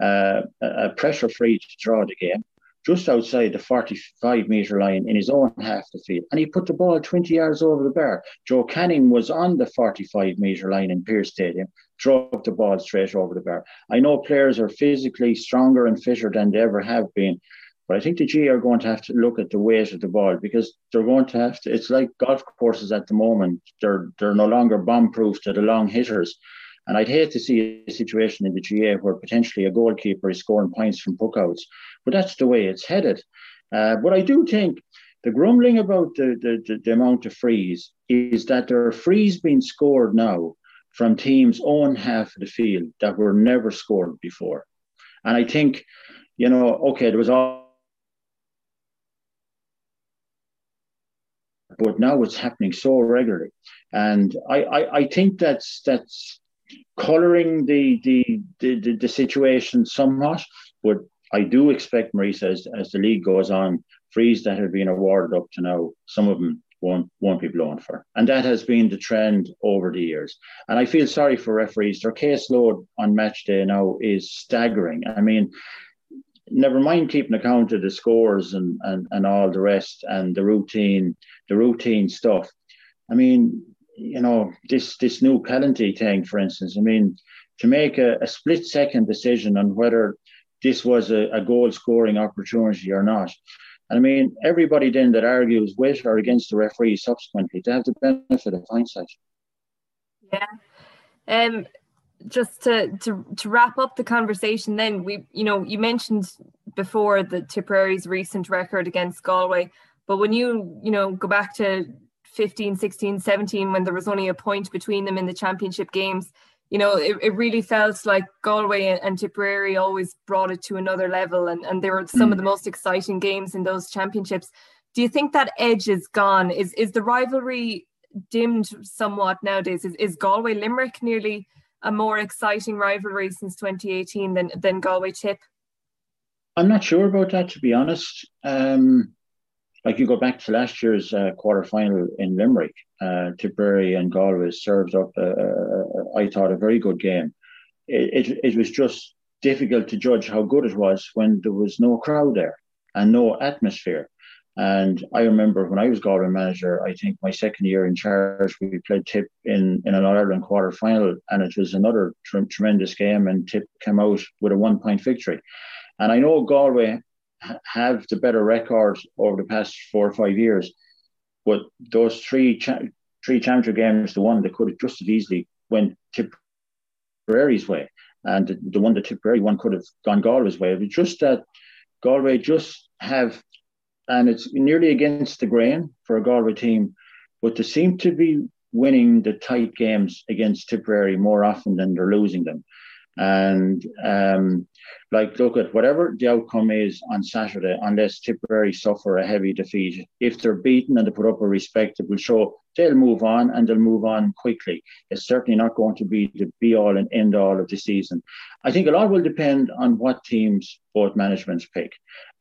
uh, a pressure free to draw the game, just outside the 45 metre line in his own half the field, and he put the ball 20 yards over the bar. Joe Canning was on the 45 metre line in Pearse Stadium, drove the ball straight over the bar. I know players are physically stronger and fitter than they ever have been, but I think the G are going to have to look at the weight of the ball because they're going to have to. It's like golf courses at the moment; they're they're no longer bomb proof to the long hitters. And I'd hate to see a situation in the GA where potentially a goalkeeper is scoring points from puckouts, but that's the way it's headed. Uh, but I do think the grumbling about the, the, the, the amount of frees is that there are frees being scored now from teams' own half of the field that were never scored before. And I think, you know, okay, there was all. But now it's happening so regularly, and I, I, I think that's that's colouring the, the, the, the, situation somewhat, but I do expect, Marisa, as, as the league goes on, frees that have been awarded up to now, some of them won't, won't be blown for. And that has been the trend over the years. And I feel sorry for referees. Their caseload on match day now is staggering. I mean, never mind keeping account of the scores and, and, and all the rest and the routine, the routine stuff. I mean, you know, this this new penalty thing, for instance, I mean, to make a, a split second decision on whether this was a, a goal scoring opportunity or not. And I mean, everybody then that argues with or against the referee subsequently, to have the benefit of hindsight. Yeah. Um, just to, to to wrap up the conversation, then we, you know, you mentioned before the Tipperary's recent record against Galway, but when you, you know, go back to 15, 16, 17, when there was only a point between them in the championship games, you know, it, it really felt like Galway and, Tipperary always brought it to another level. And, and they were some mm. of the most exciting games in those championships. Do you think that edge is gone? Is is the rivalry dimmed somewhat nowadays? Is, is Galway Limerick nearly a more exciting rivalry since 2018 than, than Galway Tip? I'm not sure about that, to be honest. Um, like you go back to last year's uh, quarter final in Limerick, uh, Tipperary and Galway served up, I thought, a very good game. It, it, it was just difficult to judge how good it was when there was no crowd there and no atmosphere. And I remember when I was Galway manager, I think my second year in charge, we played Tip in, in an Ireland quarter final, and it was another tr- tremendous game. And Tip came out with a one point victory. And I know Galway have the better record over the past four or five years. But those three cha- three championship games, the one that could have just as easily went Tipperary's way, and the, the one that Tipperary one could have gone Galway's way. It was just that Galway just have, and it's nearly against the grain for a Galway team, but they seem to be winning the tight games against Tipperary more often than they're losing them. And um, like, look at whatever the outcome is on Saturday, unless Tipperary suffer a heavy defeat, if they're beaten and they put up a respectable show, they'll move on and they'll move on quickly. It's certainly not going to be the be all and end all of the season. I think a lot will depend on what teams both managements pick.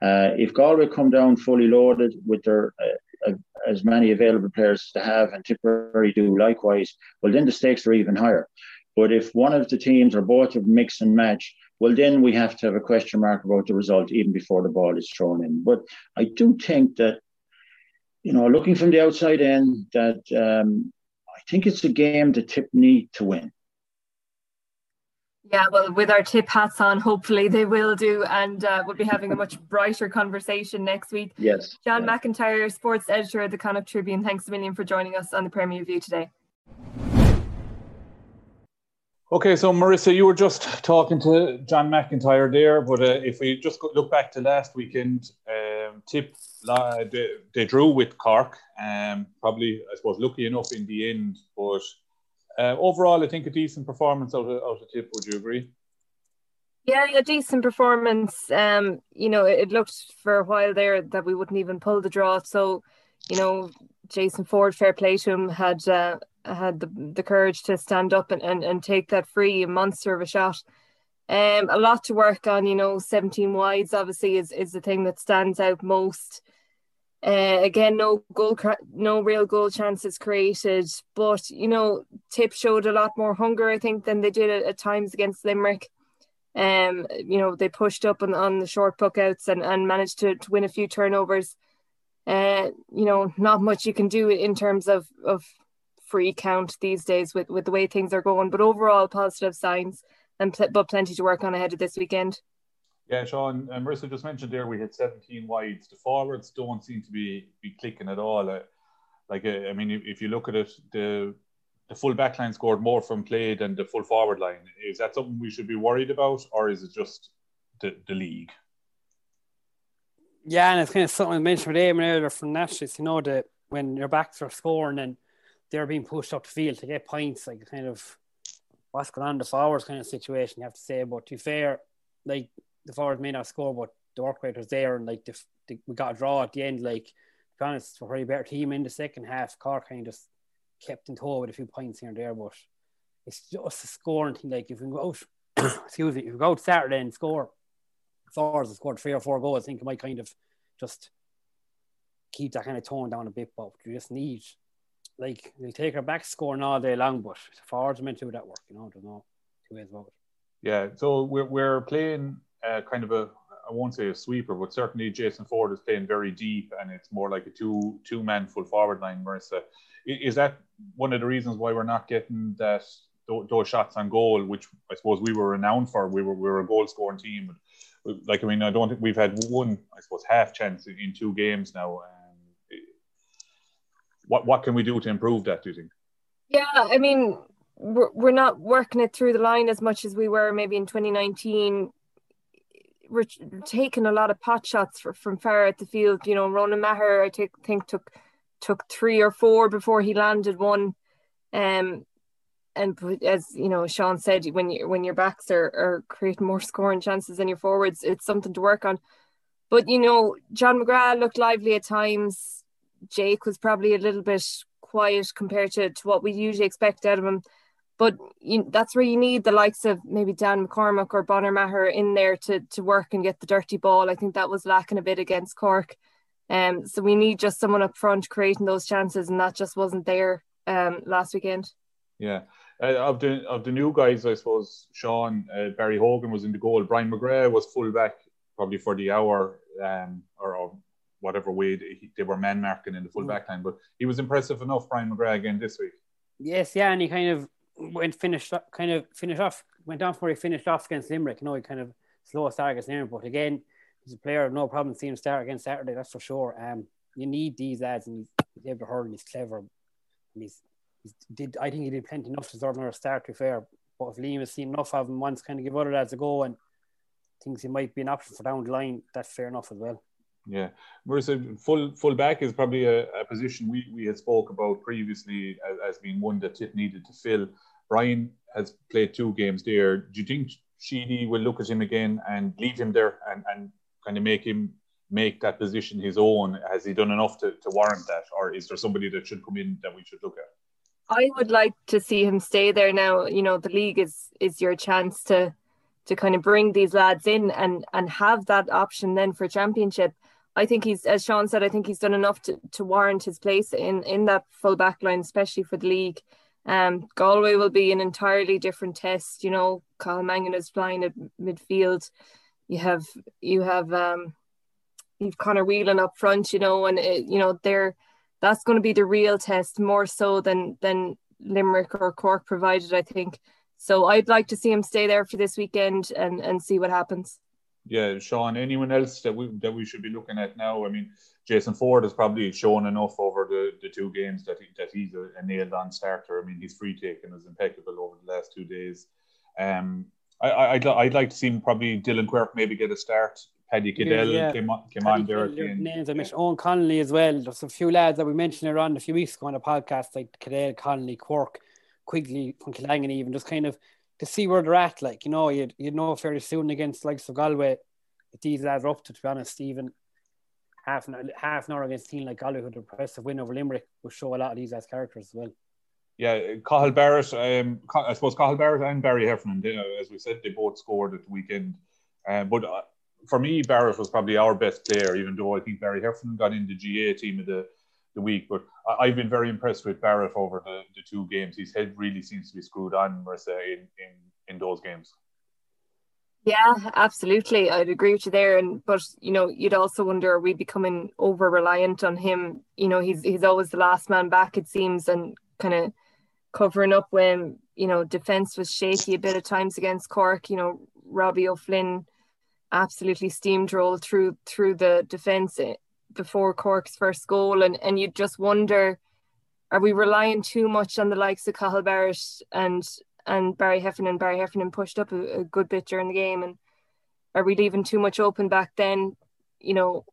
Uh, if Galway come down fully loaded with their uh, uh, as many available players they have, and Tipperary do likewise, well, then the stakes are even higher. But if one of the teams or both of mix and match, well, then we have to have a question mark about the result even before the ball is thrown in. But I do think that, you know, looking from the outside in, that um, I think it's a game the tip need to win. Yeah, well, with our tip hats on, hopefully they will do, and uh, we'll be having a much brighter conversation next week. Yes. John. McIntyre, sports editor of the Connacht Tribune, thanks a million for joining us on the Premier View today. Okay, so Marisa, you were just talking to John McIntyre there, but uh, if we just look back to last weekend, um, Tipp uh, they, they, drew with Cork, um, probably I suppose lucky enough in the end, but uh, overall, I think a decent performance out of, out of Tipp. Would you agree? Yeah, a decent performance. Um, you know, it looked for a while there that we wouldn't even pull the draw. So, you know, Jason Forde, fair play to him, had uh, had the, the courage to stand up and, and, and take that free monster of a shot. Um, a lot to work on, you know, 17 wides obviously is, is the thing that stands out most. Uh, again, no goal, no real goal chances created, but you know, Tipp showed a lot more hunger, I think, than they did at, at times against Limerick. Um, you know, they pushed up on, on the short puck outs and, and managed to, to win a few turnovers. Uh, you know, not much you can do in terms of, of free count these days with, with the way things are going. But overall, positive signs, and pl- but plenty to work on ahead of this weekend. Yeah, Sean, and Marisa just mentioned there we had 17 wides. The forwards don't seem to be be clicking at all. Uh, like, uh, I mean, if, if, you look at it, the the full back line scored more from play than the full forward line. Is that something we should be worried about, or is it just the, the league? Yeah, and it's kind of something I mentioned with Eamonn earlier from Nashville. You know that when your backs are scoring and they're being pushed up the field to get points, like kind of what's going on the forwards kind of situation, you have to say. But to be fair, like the forwards may not score, but the work rate was there, and like the, the, we got a draw at the end. Like, to be honest, we're a better team in the second half. Cork kind of just kept in tow with a few points here and there, but it's just a scoring thing. Like, if we go out, excuse me, if we go out Saturday and score, forwards have scored three or four goals, I think it might kind of just keep that kind of tone down a bit, but you just need like they'll take our back scoring all day long, but forwards meant to do that work, you know, there's no two ways about it. Yeah, so we're we're playing uh, kind of a I won't say a sweeper, but certainly Jason Forde is playing very deep, and it's more like a two two man full forward line. Marisa, is that one of the reasons why we're not getting that those shots on goal, which I suppose we were renowned for? We were we were a goal scoring team. Like I mean, I don't think we've had one I suppose half chance in two games now what what can we do to improve that? Do you think? Yeah, I mean, we're, we're not working it through the line as much as we were maybe in 2019. We're taking a lot of pot shots for, from far out the field. You know, Ronan Maher, I take, think took took three or four before he landed one. Um, and as you know, Sean said, when you when your backs are, are creating more scoring chances than your forwards, it's something to work on. But you know, John McGrath looked lively at times. Jake was probably a little bit quiet compared to, to what we usually expect out of him. But you, that's where you need the likes of maybe Dan McCormack or Bonner Maher in there to, to work and get the dirty ball. I think that was lacking a bit against Cork. Um, so we need just someone up front creating those chances, and that just wasn't there um, last weekend. Yeah, uh, of the of the new guys, I suppose Sean uh, Barry Hogan was in the goal. Brian McGrath was full back probably for the hour um, or, or whatever way they, they were man marking in the full mm. back line. But he was impressive enough, Brian McGrath, again this week. Yes, yeah, and he kind of went finished kind of finished off, went on for he finished off against Limerick. You know, he kind of slow start against Limerick, but again, he's a player. Of no problem seeing him start against Saturday. That's for sure. Um, you need these ads, and he's, he's able to hurl, and he's clever, and he's, he's did. I think he did plenty enough to deserve another start. To be fair, but if Liam has seen enough of him once, kind of give other lads a go, and thinks he might be an option for down the line, that's fair enough as well. Yeah, Marisa, full full back is probably a, a, position we, we had spoke about previously as, as being one that Tipp needed to fill. Brian has played two games there. Do you think Sheedy will look at him again and leave him there and, and kind of make him make that position his own? Has he done enough to, to warrant that, or is there somebody that should come in that we should look at? I would like to see him stay there now. You know, the league is is your chance to to kind of bring these lads in and and have that option then for championship. I think he's, as Sean said, I think he's done enough to, to warrant his place in, in that full back line, especially for the league. Um, Galway will be an entirely different test. You know, Carl Mangan is flying at midfield. You have you have um, you've Conor Whelan up front. You know, and it, you know they're that's going to be the real test more so than than Limerick or Cork provided. I think so. I'd like to see him stay there for this weekend and and see what happens yeah, Sean, anyone else that we that we should be looking at now? I mean, Jason Forde has probably shown enough over the, the two games that he, that he's a, a nailed on starter. I mean, his free taking is impeccable over the last two days. Um, I, I I'd, I'd like to see him probably Dillon Quirke maybe get a start. Paddy Cadell yeah, yeah. came on, came on there at the. Names I mentioned, Owen Connolly as well. There's a few lads that we mentioned around a few weeks ago on a podcast, like Cadell, Connolly, Quirk. Quigley from Kiladangan, even just kind of to see where they're at. Like, you know, you'd, you'd know fairly soon against like so Galway. If these lads are up to, to be honest, even half an, half an hour against a team like Galway, who had a impressive win over Limerick, will show a lot of these as characters as well. Yeah, Cathal Barrett, um, I suppose Cathal Barrett and Barry Heffernan, they, as we said, they both scored at the weekend. Uh, but uh, for me, Barrett was probably our best player, even though I think Barry Heffernan got in the GA team of the, the week. But I, have been very impressed with Barrett over the, the two games. His head really seems to be screwed on, Marisa, in, in, in those games. Yeah, absolutely. I'd agree with you there. And but you know, you'd also wonder are we becoming over reliant on him? You know, he's he's always the last man back, it seems, and kind of covering up when, you know, defence was shaky a bit of times against Cork. You know, Robbie O'Flynn absolutely steamrolled through through the defence eh, before Cork's first goal. And and you'd just wonder are we relying too much on the likes of Cathal Barrett and and Barry Heffernan. Barry Heffernan pushed up a, a, good bit during the game. And are we leaving too much open back then? You know,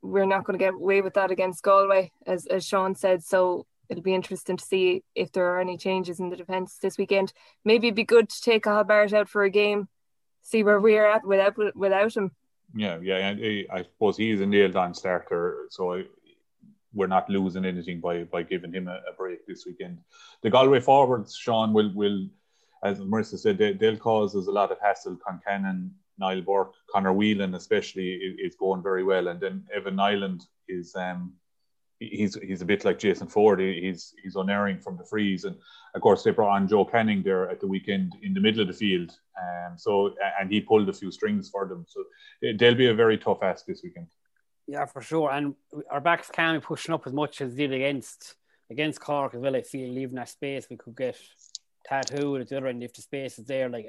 we're not going to get away with that against Galway, as, as Sean said. So it'll be interesting to see if there are any changes in the defence this weekend. Maybe it'd be good to take Al Barrett out for a game, see where we're at without without him. Yeah, yeah, I suppose he's a nailed on starter, so we're not losing anything by by giving him a, a break this weekend. The Galway forwards, Sean, will will as Marisa said, they, will cause us a lot of hassle. Concannon, Niall Burke, Conor Whelan, especially, is, going very well. And then Evan Niland is um, he's he's a bit like Jason Forde. He's he's unerring from the frees, and of course they brought on Joe Canning there at the weekend in the middle of the field. Um, so and he pulled a few strings for them. So they'll be a very tough ask this weekend. Yeah, for sure. And our backs can't be pushing up as much as they did against against Cork as well. I feel leaving that space we could get tattoo at the other end if the space is there. Like,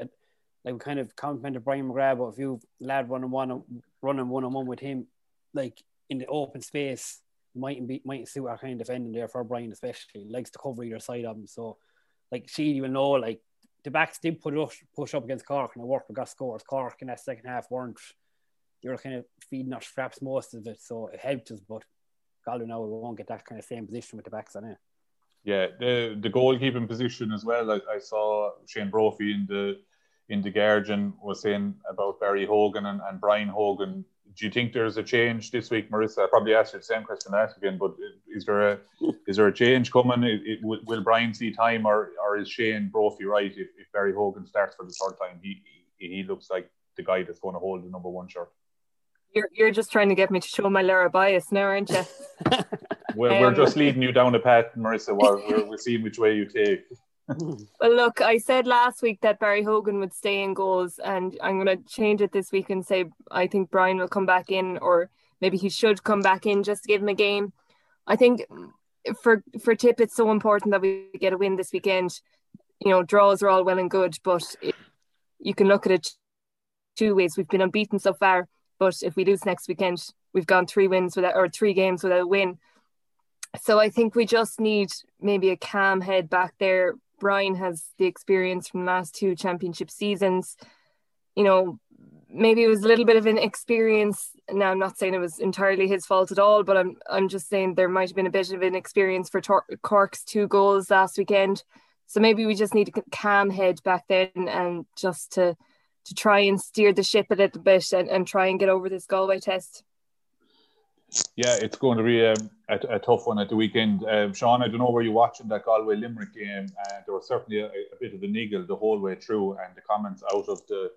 like we kind of complimented Brian McGrath, but if you lad one on one, running one on one with him, like in the open space, might be might suit our kind of defending there for Brian, especially he likes to cover either side of him. So, like, she will know like the backs did put push, push up against Cork and it worked. We got scores. Cork in that second half weren't they were kind of feeding our straps most of it, so it helped us. But Galway now we won't get that kind of same position with the backs on it. Yeah, the the goalkeeping position as well. I, I saw Shane Brophy in the in the Guardian was saying about Barry Hogan and, and Brian Hogan. Do you think there's a change this week, Marisa? I probably asked you the same question last again, but is there a is there a change coming? It, it, will Brian see time, or or is Shane Brophy right? If, if Barry Hogan starts for the third time, he, he he looks like the guy that's going to hold the number one shirt. You're you're just trying to get me to show my Lorrha bias now, aren't you? we're, um, we're just leading you down the path, Marisa. We're, we're seeing which way you take. well, look, I said last week that Barry Hogan would stay in goals, and I'm going to change it this week and say I think Brian will come back in, or maybe he should come back in just to give him a game. I think for for Tipp, it's so important that we get a win this weekend. You know, draws are all well and good, but it, you can look at it two ways. We've been unbeaten so far, But if we lose next weekend, we've gone three wins without or three games without a win. So I think we just need maybe a calm head back there. Brian has the experience from the last two championship seasons. You know, maybe it was a little bit of an experience. Now I'm not saying it was entirely his fault at all, but I'm I'm just saying there might have been a bit of an experience for Tor- Cork's two goals last weekend. So maybe we just need a calm head back then and just to to try and steer the ship a little bit and, and try and get over this Galway test. Yeah, it's going to be um, a, a, tough one at the weekend. Um, Sean, I don't know where you're watching that Galway Limerick game. Uh, there was certainly a, a, bit of a niggle the whole way through, and the comments out of the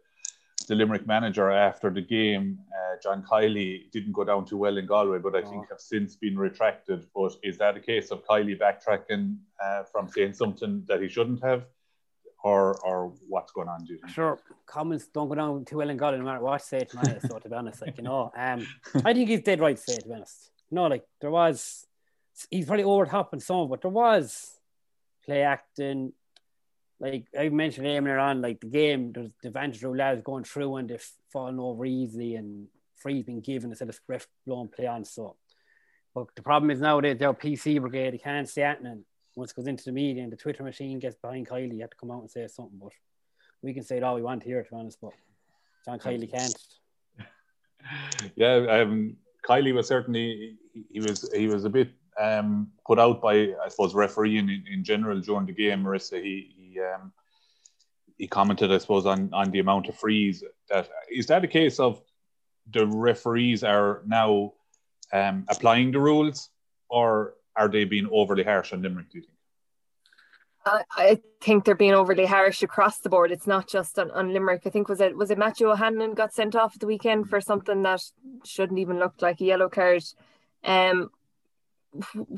the Limerick manager after the game, uh, John Kiely, didn't go down too well in Galway, but I oh. think have since been retracted. But is that a case of Kiely backtracking uh, from saying something that he shouldn't have? Or, or what's going on, do you think? Sure, comments don't go down too well in Galway, no matter what say it man. so to be honest, like you know, um, I think he's dead right to say it, to be honest. You know, like there was, he's probably over top in some, but there was play acting, like I mentioned earlier on, like the game, there's the advantage of lads going through and they've fallen over easily and free's been given instead of ref blowing play on. So, but the problem is nowadays their PC brigade, they can't say it. Once it goes into the media and the Twitter machine gets behind Kiely, you have to come out and say something. But we can say it all we want here, to be honest, but John Kiely can't. Yeah, um, Kiely was certainly he was he was a bit um, put out by I suppose refereeing in, in general during the game. Marisa, he he um, he commented, I suppose, on on the amount of frees. That is that a case of the referees are now um, applying the rules, or are they being overly harsh on Limerick? Do you think? I think they're being overly harsh across the board. It's not just on, on Limerick. I think was it was it Matthew O'Hanlon got sent off at the weekend for something that shouldn't even look like a yellow card. Um,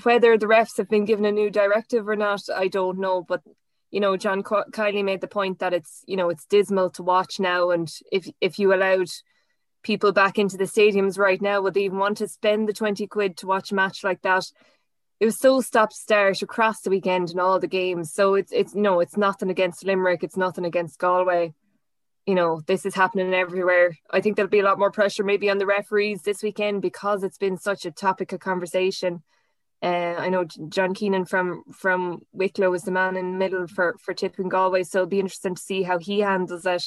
whether the refs have been given a new directive or not, I don't know. But you know, John Kiely made the point that it's you know it's dismal to watch now, and if if you allowed people back into the stadiums right now, would they even want to spend the twenty quid to watch a match like that? It was so stop start across the weekend in all the games. So it's it's no, it's nothing against Limerick, it's nothing against Galway. You know, this is happening everywhere. I think there'll be a lot more pressure maybe on the referees this weekend because it's been such a topic of conversation uh, I know John Keenan from from Wicklow is the man in middle for for Tipp and Galway, so it'll be interesting to see how he handles it.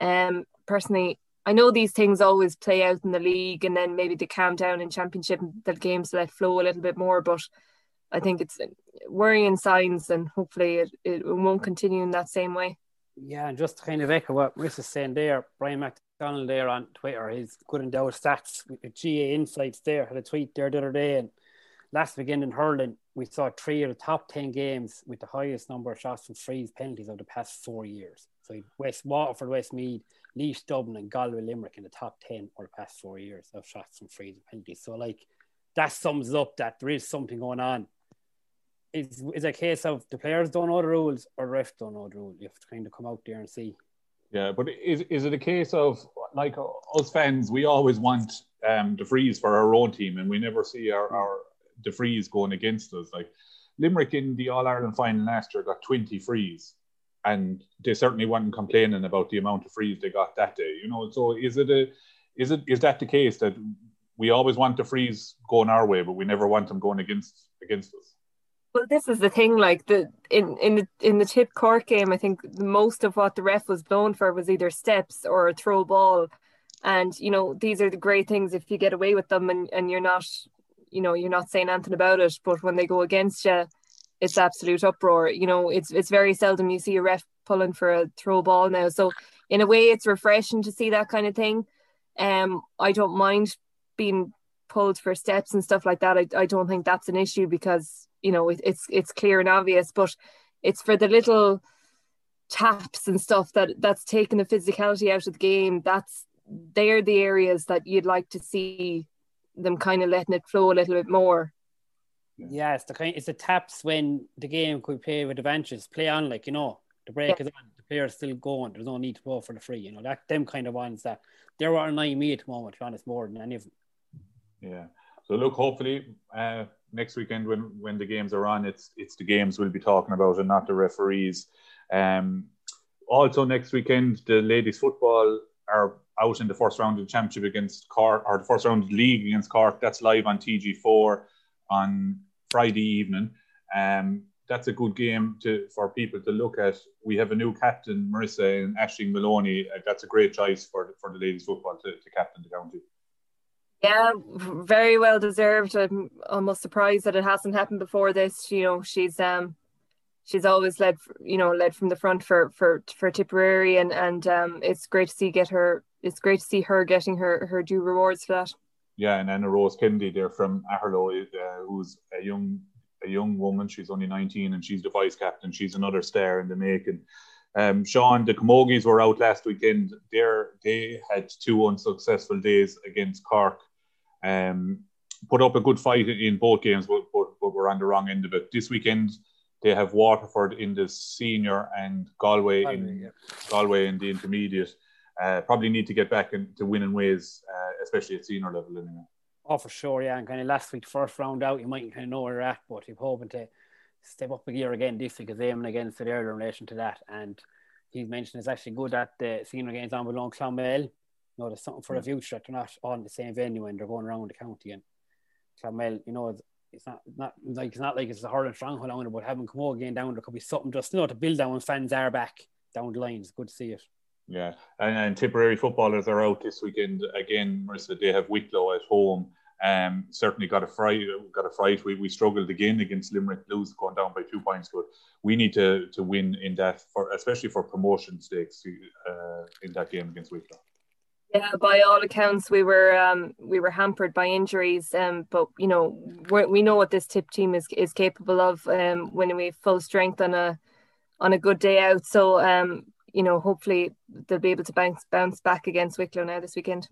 Um, personally, I know these things always play out in the league, and then maybe they calm down in championship and the games let flow a little bit more. But I think it's worrying signs, and hopefully it, it won't continue in that same way. Yeah, and just to kind of echo what Chris is saying there, Brian McDonald there on Twitter, he's good in our stats with GA Insights there, had a tweet there the other day, and last weekend in hurling, we saw three of the top 10 games with the highest number of shots from frees penalties over the past four years. So West Waterford, Westmeath, Laois, Dublin, and Galway Limerick in the top 10 over the past four years of shots from frees and penalties. So, like, that sums up that there is something going on. It's, it's a case of the players don't know the rules or refs don't know the rules. You have to kind of come out there and see. Yeah, but is, is it a case of like us fans, we always want um, the frees for our own team and we never see our, our the frees going against us. Like Limerick in the All Ireland final last year got 20 frees, and they certainly weren't complaining about the amount of frees they got that day. You know, so is it a is it is that the case that we always want the frees going our way, but we never want them going against against us? Well, this is the thing. Like the in in the in the Tipp Cork game, I think most of what the ref was blown for was either steps or a throw ball. And you know, these are the great things if you get away with them and, and you're not you know you're not saying anything about it but when they go against you it's absolute uproar. You know it's it's very seldom you see a ref pulling for a throw ball now. So in a way it's refreshing to see that kind of thing. Um i don't mind being pulled for steps and stuff like that. I, I don't think that's an issue because you know it, it's it's clear and obvious but it's for the little taps and stuff that that's taking the physicality out of the game. That's they're the areas that you'd like to see them kind of letting it flow a little bit more. Yeah, it's the kind it's the taps when the game could play with advantages, play on like you know, the break yeah. is on, the player's still going, there's no need to go for the free, you know, that them kind of ones that they're what annoying me at the moment, to be honest, more than any of them. Yeah. So look, hopefully uh, next weekend when when the games are on, it's it's the games we'll be talking about and not the referees. Um, also next weekend, the ladies football are out in the first round of the championship against Cork, or the first round of the league against Cork. That's live on TG4 on Friday evening. Um, that's a good game to for people to look at. We have a new captain, Marisa and Aishling Moloney. Uh, that's a great choice for for the ladies football to, to captain the county. Yeah, very well deserved. I'm almost surprised that it hasn't happened before this. You know, she's um she's always led you know led from the front for for for Tipperary and and um it's great to see get her it's great to see her getting her her due rewards for that. Yeah, and then Rose Kennedy there from Aherlow, uh, who's a young a young woman. She's only 19 and she's the vice captain. She's another star in the making. Um, Sean, the Camogies were out last weekend. They're, they had two unsuccessful days against Cork. Um, put up a good fight in both games, but, but, but were on the wrong end of it. This weekend, they have Waterford in the senior and Galway in yeah. Galway in the intermediate. Uh, probably need to get back into winning ways, uh, especially at senior level anyway. Oh, for sure, yeah. And kind of last week, first round out, you might kind of know where you're at, but you're hoping to step up a gear again this week, because aiming against the earlier in relation to that. And he's mentioned it's actually good at the senior games on below Clonmel. You know, there's something for the future that they're not on the same venue and they're going around the county. And Clonmel, you know, it's not not like it's not like it's a hurling stronghold on it, but having come again down, there could be something just you know to build on when fans are back down the line. It's good to see it. Yeah, and, and Tipperary footballers are out this weekend again. Marisa, they have Wicklow at home. Um, certainly got a fright. Got a fright. We, we struggled again against Limerick Blues, going down by two points. But we need to to win in that, for especially for promotion stakes uh, in that game against Wicklow. Yeah, by all accounts, we were um, we were hampered by injuries. Um, but you know, we know what this Tipp team is is capable of um, when we full strength on a on a good day out. So um, you know, hopefully they'll be able to bounce bounce back against Wicklow now this weekend.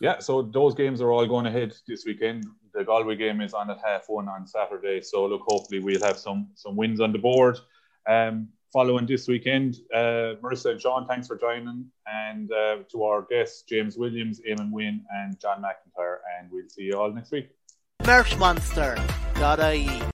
Yeah, so those games are all going ahead this weekend. The Galway game is on at half one on Saturday. So look, hopefully we'll have some some wins on the board. Um, following this weekend, uh, Marisa and Sean, thanks for joining, and uh, to our guests James Williams, Eamonn Wynne, and John McIntyre, and we'll see you all next week. Merchmonster.ie